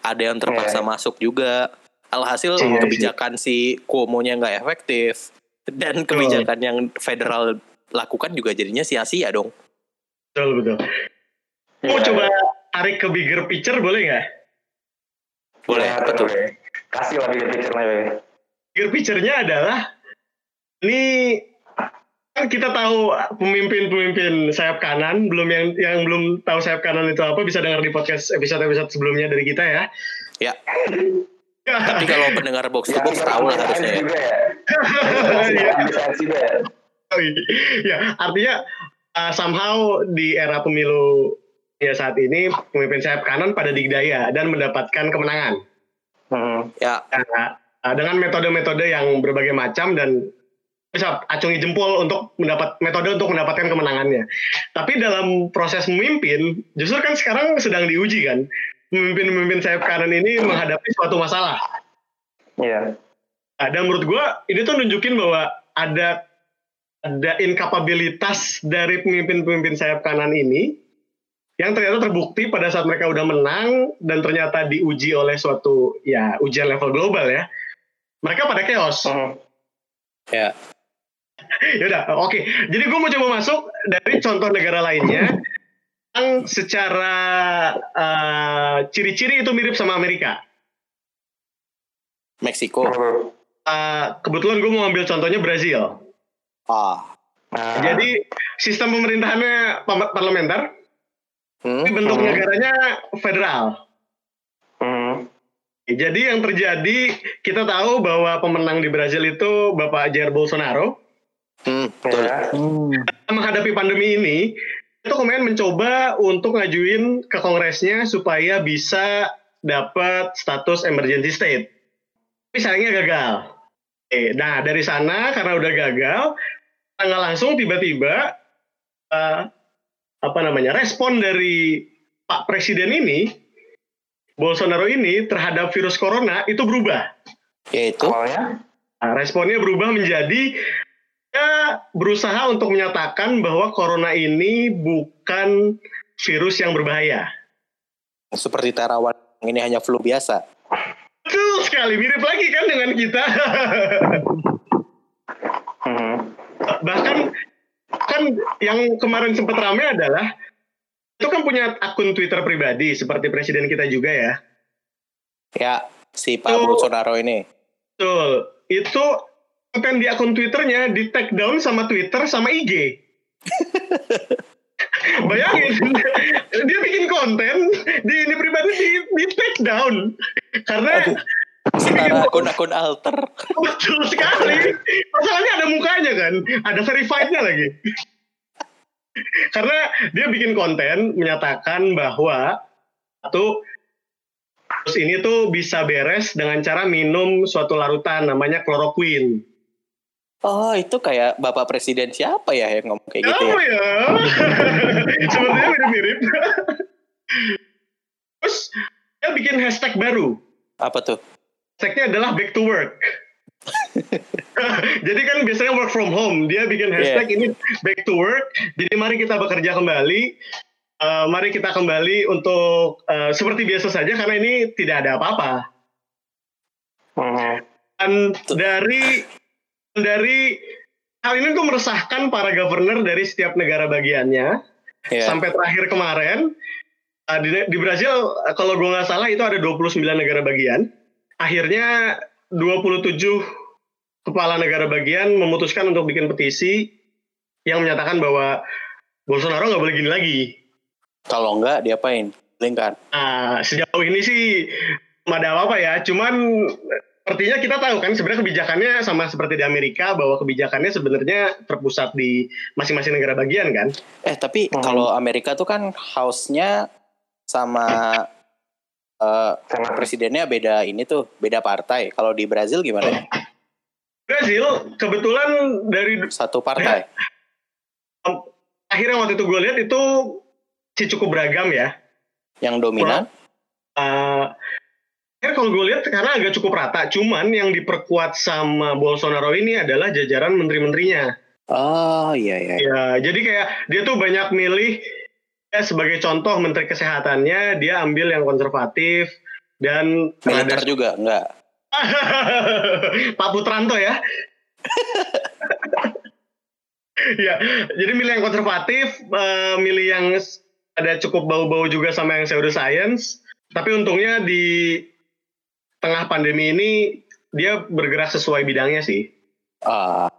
Ada yang terpaksa Iya. masuk juga. Alhasil Iya, kebijakan si Cuomo-nya nggak efektif dan kebijakan yang federal lakukan juga jadinya sia-sia dong. Betul betul. Mau Ya, coba tarik ke bigger picture boleh nggak? Boleh, ya, betul. boleh. kasih lagi picture-nya Be. Bigger picture-nya adalah ini kan kita tahu pemimpin-pemimpin sayap kanan belum yang yang belum tahu sayap kanan itu apa bisa dengar di podcast episode-episode sebelumnya dari kita ya. Ya. Tapi kalau pendengar box to Ya, box tahu lah bisa harusnya. ya. juga ya Iya. Ya ya artinya uh, somehow di era pemilu ya saat ini pemimpin sayap kanan pada digdaya dan mendapatkan kemenangan Hmm. Ya, Nah, uh, dengan metode-metode yang berbagai macam dan bisa acungi jempol untuk mendapat metode untuk mendapatkan kemenangannya. Tapi dalam proses memimpin, justru kan sekarang sedang diuji kan. Pemimpin-pemimpin sayap kanan ini menghadapi suatu masalah. Iya. Nah, dan menurut gue ini tuh nunjukin bahwa ada ada inkapabilitas dari pemimpin-pemimpin sayap kanan ini yang ternyata terbukti pada saat mereka udah menang dan ternyata diuji oleh suatu ya ujian level global ya. Mereka pada chaos. Hmm. ya. Yaudah, oke. Jadi gue mau coba masuk dari contoh negara lainnya yang secara eh, ciri-ciri itu mirip sama Amerika. Meksiko. Eh, kebetulan gue mau ambil contohnya Brazil. Ah. Nah, Jadi sistem pemerintahannya parlementer, Hmm. tapi bentuk Hmm. negaranya federal. hmm. Jadi yang terjadi kita tahu bahwa pemenang di Brazil itu Bapak Jair Bolsonaro. Hmm, betul. ya. Menghadapi pandemi ini, itu kemudian mencoba untuk ngajuin ke Kongresnya supaya bisa dapat status emergency state. Tapi sayangnya gagal. Oke, Nah dari sana karena udah gagal, nggak langsung tiba-tiba eh, apa namanya respon dari Pak Presiden ini, Bolsonaro ini terhadap virus corona itu berubah. Yaitu Awalnya Nah, responnya berubah menjadi ya berusaha untuk menyatakan bahwa corona ini bukan virus yang berbahaya. seperti terawan ini hanya flu biasa. Sekali, mirip lagi kan dengan kita. hmm. Bahkan kan yang kemarin sempat ramai adalah itu kan punya akun Twitter pribadi seperti presiden kita juga ya. Ya, si Pak Oh. Bolsonaro ini. Betul. Itu konten di akun Twitternya di take down sama Twitter sama IG. Bayangin, dia bikin konten di ini pribadi di, di take down karena Setara akun-akun alter. betul sekali. Masalahnya ada mukanya kan, ada verified-nya lagi. karena dia bikin konten menyatakan bahwa satu terus ini tuh bisa beres dengan cara minum suatu larutan namanya chloroquine. Oh, itu kayak Bapak Presiden siapa ya yang ngomong kayak gitu Tahu ya? ya. Sepertinya mirip-mirip. Terus dia bikin hashtag baru. Apa tuh? Hashtagnya adalah back to work. Jadi kan biasanya work from home. Dia bikin hashtag ini back to work. Jadi mari kita bekerja kembali. Eh, mari kita kembali untuk eh, seperti biasa saja karena ini tidak ada apa-apa. Mhm. Dan dari dari hal ini tuh meresahkan para governor dari setiap negara bagiannya. Ya. Sampai terakhir kemarin eh, di, di Brazil kalau gue nggak salah itu ada 29 negara bagian. Akhirnya 27 kepala negara bagian memutuskan untuk bikin petisi yang menyatakan bahwa Bolsonaro nggak boleh gini lagi. Kalau enggak diapain? Lingkan. Nah, sejauh ini sih ada apa-apa ya. Cuman sepertinya kita tahu kan sebenarnya kebijakannya sama seperti di Amerika bahwa kebijakannya sebenarnya terpusat di masing-masing negara bagian kan. Eh tapi Hmm. kalau Amerika tuh kan house-nya sama eh, Sama presidennya beda ini tuh beda partai. Kalau di Brazil gimana? Brazil kebetulan dari Satu partai. akhirnya waktu itu gue lihat itu sih cukup beragam ya. Yang dominan. Akhirnya kalau gue lihat karena agak cukup rata. Cuman yang diperkuat sama Bolsonaro ini adalah jajaran menteri-menterinya. Oh iya iya. Ya, jadi kayak dia tuh banyak milih ya, sebagai contoh menteri kesehatannya dia ambil yang konservatif dan Militer juga enggak. Pak Putranto ya. ya, jadi milih yang konservatif, eh, milih yang ada cukup bau-bau juga sama yang pseudoscience. Tapi untungnya di tengah pandemi ini dia bergerak sesuai bidangnya sih. Ah,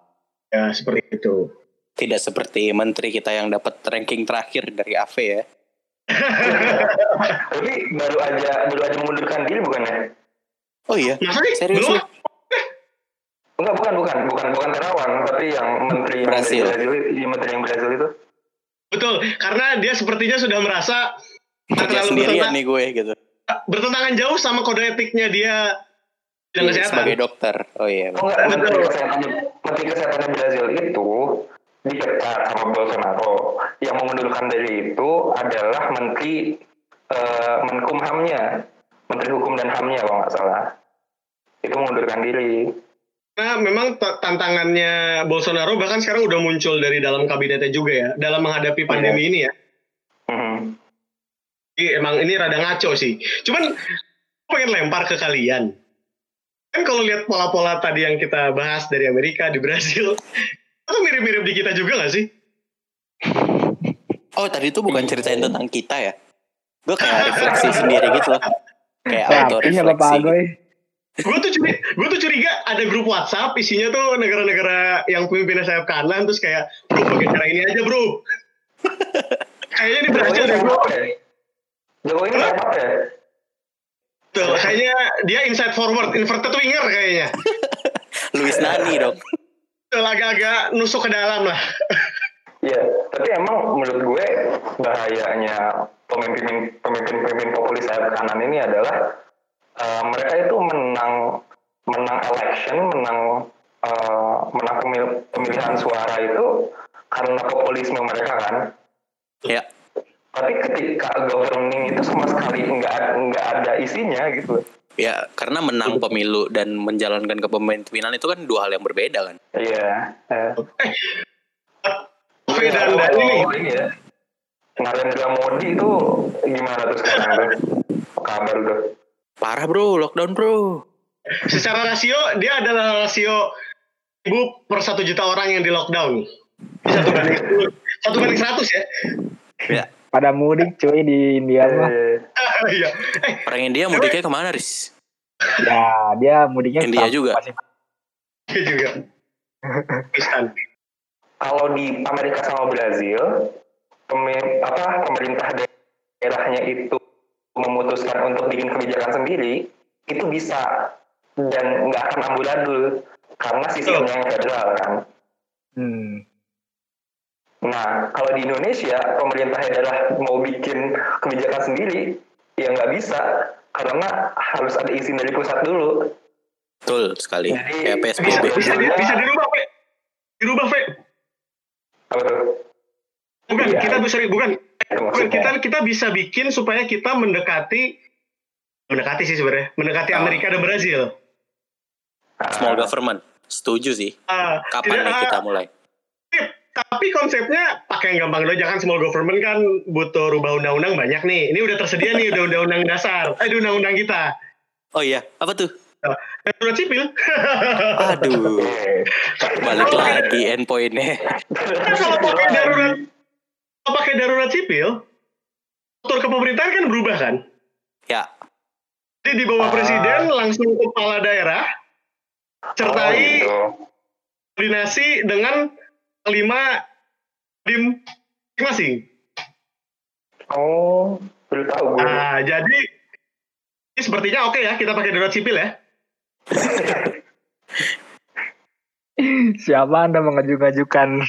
Ya, seperti itu. Tidak seperti menteri kita yang dapat ranking terakhir dari AV ya. Tapi baru aja baru aja mengundurkan diri bukan ya? Oh iya. Sih? Serius Belum? Enggak, bukan, bukan, bukan, bukan Terawan, tapi yang menteri yang Brasil. Brazil, iya, menteri yang Brazil itu. Betul, karena dia sepertinya sudah merasa Kerja terlalu sendirian nih gue gitu. bertentangan jauh sama kode etiknya dia bidang kesehatan. Sebagai dokter. Oh iya. Oh enggak, menteri Betul. kesehatan, menteri kesehatan Brazil itu dipecat sama Bolsonaro. Yang mengundurkan diri itu adalah menteri eh, Menkumhamnya, menteri hukum dan hamnya kalau nggak salah. Itu mengundurkan diri. Nah, memang tantangannya Bolsonaro bahkan sekarang udah muncul dari dalam kabinetnya juga ya, dalam menghadapi pandemi ini ya. Mhm. Jadi emang ini rada ngaco sih. Cuman aku pengen lempar ke kalian. Kan kalau lihat pola-pola tadi yang kita bahas dari Amerika, di Brasil, itu mirip-mirip di kita juga gak sih? Oh tadi itu bukan ceritain tentang kita ya? Gue kayak refleksi sendiri gitu loh. Kayak auto ya Bapak refleksi. Agoy? gue tuh curi, gue tuh curiga ada grup WhatsApp isinya tuh negara-negara yang pemimpinnya sayap kanan terus kayak bro pakai cara ini aja bro. Kayaknya di Brazil Jokowi deh bro. ya? Jokowi ini ya? Tuh, kayaknya dia inside forward, inverted winger kayaknya. Luis Nani dong. Agak-agak nusuk ke dalam lah. Iya, tapi emang menurut gue bahayanya pemimpin pemimpin pemimpin populis sayap kanan ini adalah eh, mereka itu menang menang election, menang eh, menang pemil- pemilihan suara itu karena populisme mereka kan. Ya. Tapi ketika governing itu sama sekali nggak nggak ada isinya gitu. Ya karena menang pemilu dan menjalankan kepemimpinan itu kan dua hal yang berbeda kan. Iya. eh. Oke, dan, dan ini ya. Narendra Modi itu gimana tuh sekarang tuh? Kabar tuh? Parah bro, lockdown bro. secara rasio dia adalah rasio ibu per satu juta orang yang di lockdown. Satu banding satu banding seratus ya. Ya. Pada mudik cuy di India mah. Eh, Iya. Eh, Orang India mudiknya ke mana Riz? Ya, dia mudiknya India sama- juga. masih- dia juga. Kalau di Amerika sama Brazil, apa pemerintah daerahnya itu memutuskan untuk bikin kebijakan sendiri, itu bisa dan nggak akan amburadul karena sistemnya yang federal kan. Hmm. Nah, kalau di Indonesia pemerintah daerah mau bikin kebijakan sendiri, ya nggak bisa karena harus ada izin dari pusat dulu. Betul sekali. Jadi, Kayak Bisa, PSBB. bisa, di- bisa dirubah, Fe. Dirubah, Fe. Apa tuh? Bukan, Iya. kita bisa bukan. Maksudnya. kita kita bisa bikin supaya kita mendekati mendekati sih sebenarnya, mendekati Oh. Amerika dan Brazil. Ah, Small government. Setuju sih. Ah, Kapan tidak- nih ah, kita mulai? Tapi konsepnya pakai yang gampang dulu jangan small government kan butuh rubah undang-undang banyak nih. Ini udah tersedia nih udah undang-undang dasar. Eh undang-undang kita. Oh iya, apa tuh? Darurat sipil. Aduh, balik lagi endpointnya. Kan kalau pakai darurat kalau pakai darurat sipil, struktur kepemerintahan kan berubah kan? Ya, Jadi di bawah Ah. presiden langsung kepala daerah sertai Oh, gitu. koordinasi dengan lima dim masing-masing. Oh, baru tahu gue. Nah, jadi ini sepertinya oke ya kita pakai darurat sipil ya. Siapa Anda mengajukan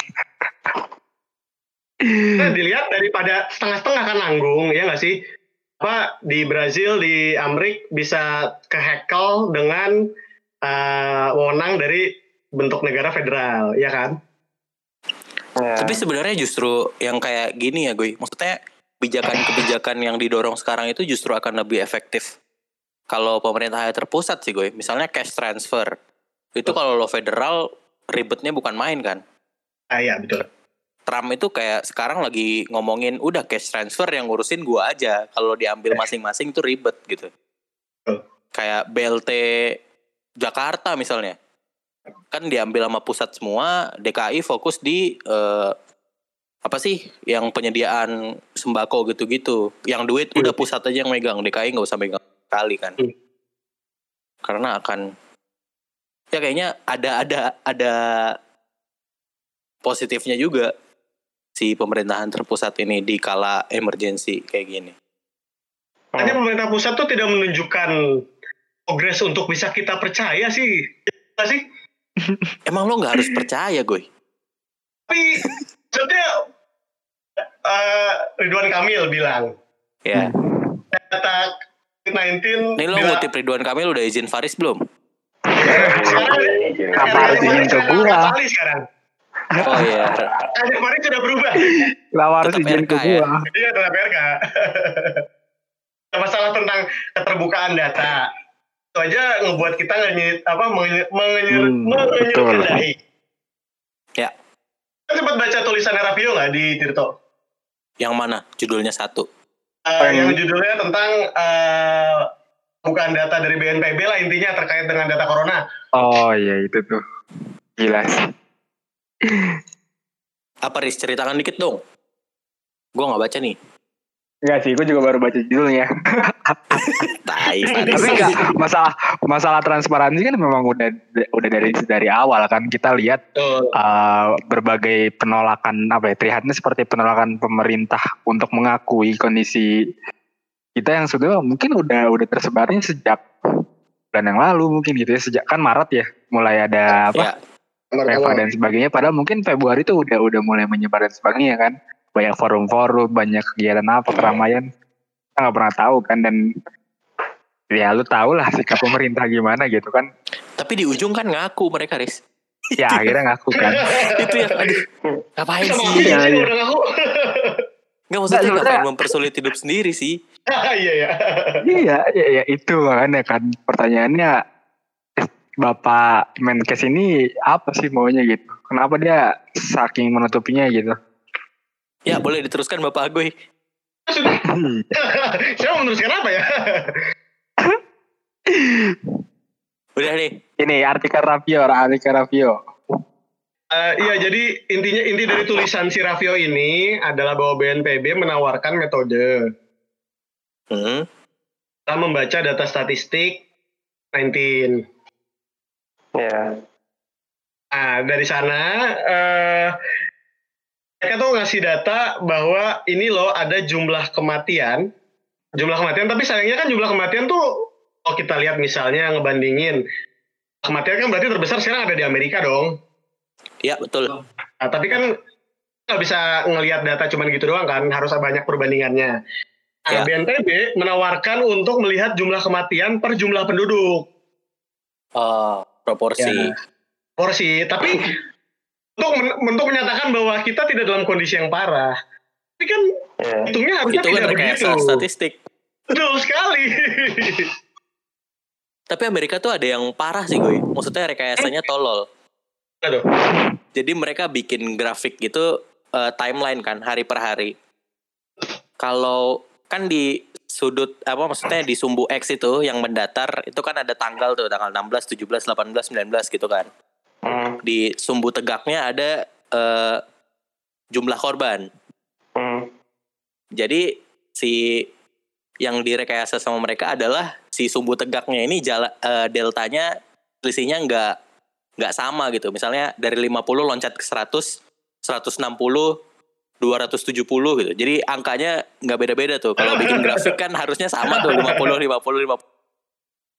Nah, dilihat daripada setengah-setengah kan nanggung ya nggak sih? Apa di Brazil di Amrik bisa kehekel dengan eh, wewenang dari bentuk negara federal, ya kan? Ya. tapi sebenarnya justru yang kayak gini ya gue. Maksudnya kebijakan-kebijakan yang didorong sekarang itu justru akan lebih efektif. Kalau pemerintahnya terpusat sih gue. Misalnya cash transfer. Itu kalau lo federal ribetnya bukan main kan. Ah iya betul. Trump itu kayak sekarang lagi ngomongin udah cash transfer yang ngurusin gua aja. Kalau diambil masing-masing tuh ribet gitu. Betul. Kayak BLT Jakarta misalnya. Kan diambil sama pusat semua, DKI fokus di eh, apa sih yang penyediaan sembako gitu-gitu. Yang duit udah pusat aja yang megang, DKI nggak usah megang kali kan. Hmm. Karena akan ya kayaknya ada ada ada positifnya juga si pemerintahan terpusat ini di kala emergensi kayak gini. Hanya pemerintah pusat tuh tidak menunjukkan progres untuk bisa kita percaya sih. Ya sih? Emang lo nggak harus percaya, gue. Tapi maksudnya eh, Ridwan Kamil bilang Ya. data COVID-19 Nih lo bila- ngutip Ridwan Kamil udah izin Faris belum? sekarang Kenapa harus izin ke gua? Oh iya. Ada kemarin sudah berubah. Kenapa harus izin RK ke ya? gua? Iya tetap RK. Masalah tentang keterbukaan data. Itu aja ngebuat kita ngenyit, apa mengenyer, mengenyer, Hmm, dahi. Ya. Kita sempat baca tulisan Rafio nggak di Tirto? Yang mana? Judulnya satu. Eh, Yang- judulnya tentang eh, bukan data dari BNPB lah intinya terkait dengan data corona. Oh iya itu tuh. Gila sih. Apa Riz? Ceritakan dikit dong. Gue nggak baca nih. Enggak sih, gue juga baru baca judulnya. Tapi enggak masalah masalah transparansi kan memang udah udah dari dari awal kan. Kita lihat uh, berbagai penolakan apa ya terlihatnya seperti penolakan pemerintah untuk mengakui kondisi kita yang sudah mungkin udah udah tersebarnya sejak bulan yang lalu mungkin gitu ya. Sejak kan Maret ya mulai ada apa Ya, PFA dan sebagainya. Padahal mungkin Februari itu udah udah mulai menyebar dan sebagainya kan. Banyak forum-forum banyak kegiatan apa keramaian. Kita nggak pernah tahu kan. Dan ya lu tau lah sikap pemerintah gimana gitu kan tapi di ujung kan ngaku mereka Riz. ya akhirnya ngaku kan itu yang aduh. Ngapain sih? Iya, iya. udah ngaku. Nggak maksudnya Nggak, ngapain mempersulit hidup sendiri sih? Iya ya. iya ya, ya itu makanya kan pertanyaannya eh, Bapak Menkes ini apa sih maunya gitu kenapa dia saking menutupinya gitu Ya boleh diteruskan Bapak Agoy. Saya mau meneruskan apa ya? Udah nih. ini artikel Raffio artikel Raffio Eh, iya, jadi intinya inti dari tulisan si Raffio ini adalah bahwa BNPB menawarkan metode Hmm. dalam membaca data statistik 19. Ya. Nah, dari sana eh, mereka tuh ngasih data bahwa ini loh ada jumlah kematian, jumlah kematian. Tapi sayangnya kan jumlah kematian tuh kalau kita lihat misalnya ngebandingin kematian kan berarti terbesar sekarang ada di Amerika dong. Ya betul. Nah, tapi kan nggak bisa ngelihat data cuman gitu doang kan, harus ada banyak perbandingannya. Nah, Ya. BNPB menawarkan untuk melihat jumlah kematian per jumlah penduduk. Oh, proporsi. Ya. porsi tapi untuk men- untuk menyatakan bahwa kita tidak dalam kondisi yang parah tapi kan Ya. hitungnya harusnya Itu kan tidak rekayasa begitu statistik. betul sekali Tapi Amerika tuh ada yang parah sih gue. Maksudnya rekayasanya tolol. Aduh. Jadi mereka bikin grafik gitu eh, timeline kan hari per hari. Kalau kan di sudut apa maksudnya di sumbu X itu yang mendatar itu kan ada tanggal tuh tanggal 16, 17, 18, 19 gitu kan. Hmm, Di sumbu tegaknya ada eh, jumlah korban. hmm, Jadi si yang direkayasa sama mereka adalah si sumbu tegaknya ini jala, eh, deltanya selisihnya nggak nggak sama gitu. Misalnya dari 50 loncat ke 100, 160, 270 gitu. Jadi angkanya nggak beda-beda tuh. Kalau bikin grafik kan harusnya sama tuh 50 50 50.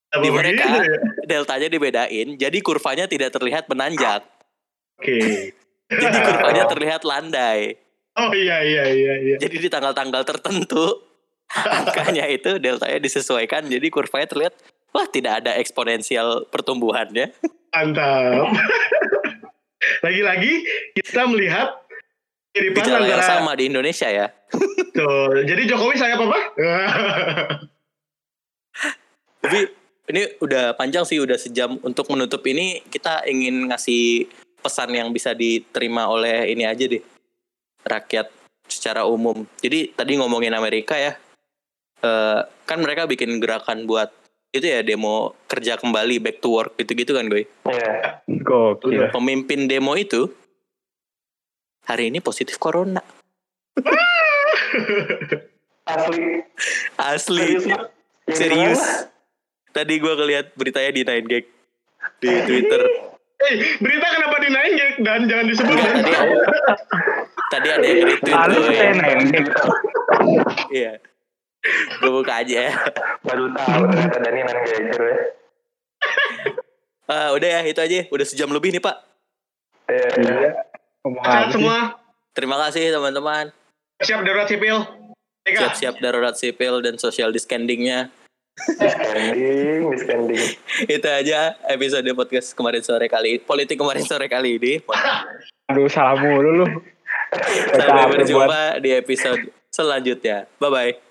Apa Di mereka begitu ya? deltanya dibedain, jadi kurvanya tidak terlihat menanjak. Oke. Jadi kurvanya terlihat landai. Oh iya iya iya iya. Jadi di tanggal-tanggal tertentu angkanya itu deltanya disesuaikan jadi kurvanya terlihat wah tidak ada eksponensial pertumbuhannya. Mantap. Lagi-lagi kita melihat kiripan Gejala yang sama di Indonesia ya. Tuh, jadi Jokowi saya apa pak? Tapi ini udah panjang sih udah sejam untuk menutup ini kita ingin ngasih pesan yang bisa diterima oleh ini aja deh rakyat secara umum. Jadi tadi ngomongin Amerika ya, eh, kan mereka bikin gerakan buat itu ya demo kerja kembali back to work gitu-gitu kan gue. Iya. Gokil. Pemimpin demo itu hari ini positif corona. Asli. Asli. Serius, Serius. Tadi gue ngeliat beritanya di 9gag di Twitter. Eh, berita kenapa dinaik ya? Dan jangan disebut. Enggak, tadi tadi ada yang retweet gue. nendek. Iya. Gue buka aja ya. Baru tahu ternyata Dani main geger ya. Ah, udah ya, itu aja. Udah sejam lebih nih, Pak. Iya. Iya. Ngomong sih? semua. Terima kasih teman-teman. Siap darurat sipil. Eka. Siap-siap darurat sipil dan social distancingnya. Spending, di spending. itu aja episode podcast kemarin sore kali politik kemarin sore kali ini. Aduh salah mulu lu. Sampai berjumpa di episode selanjutnya. Bye bye.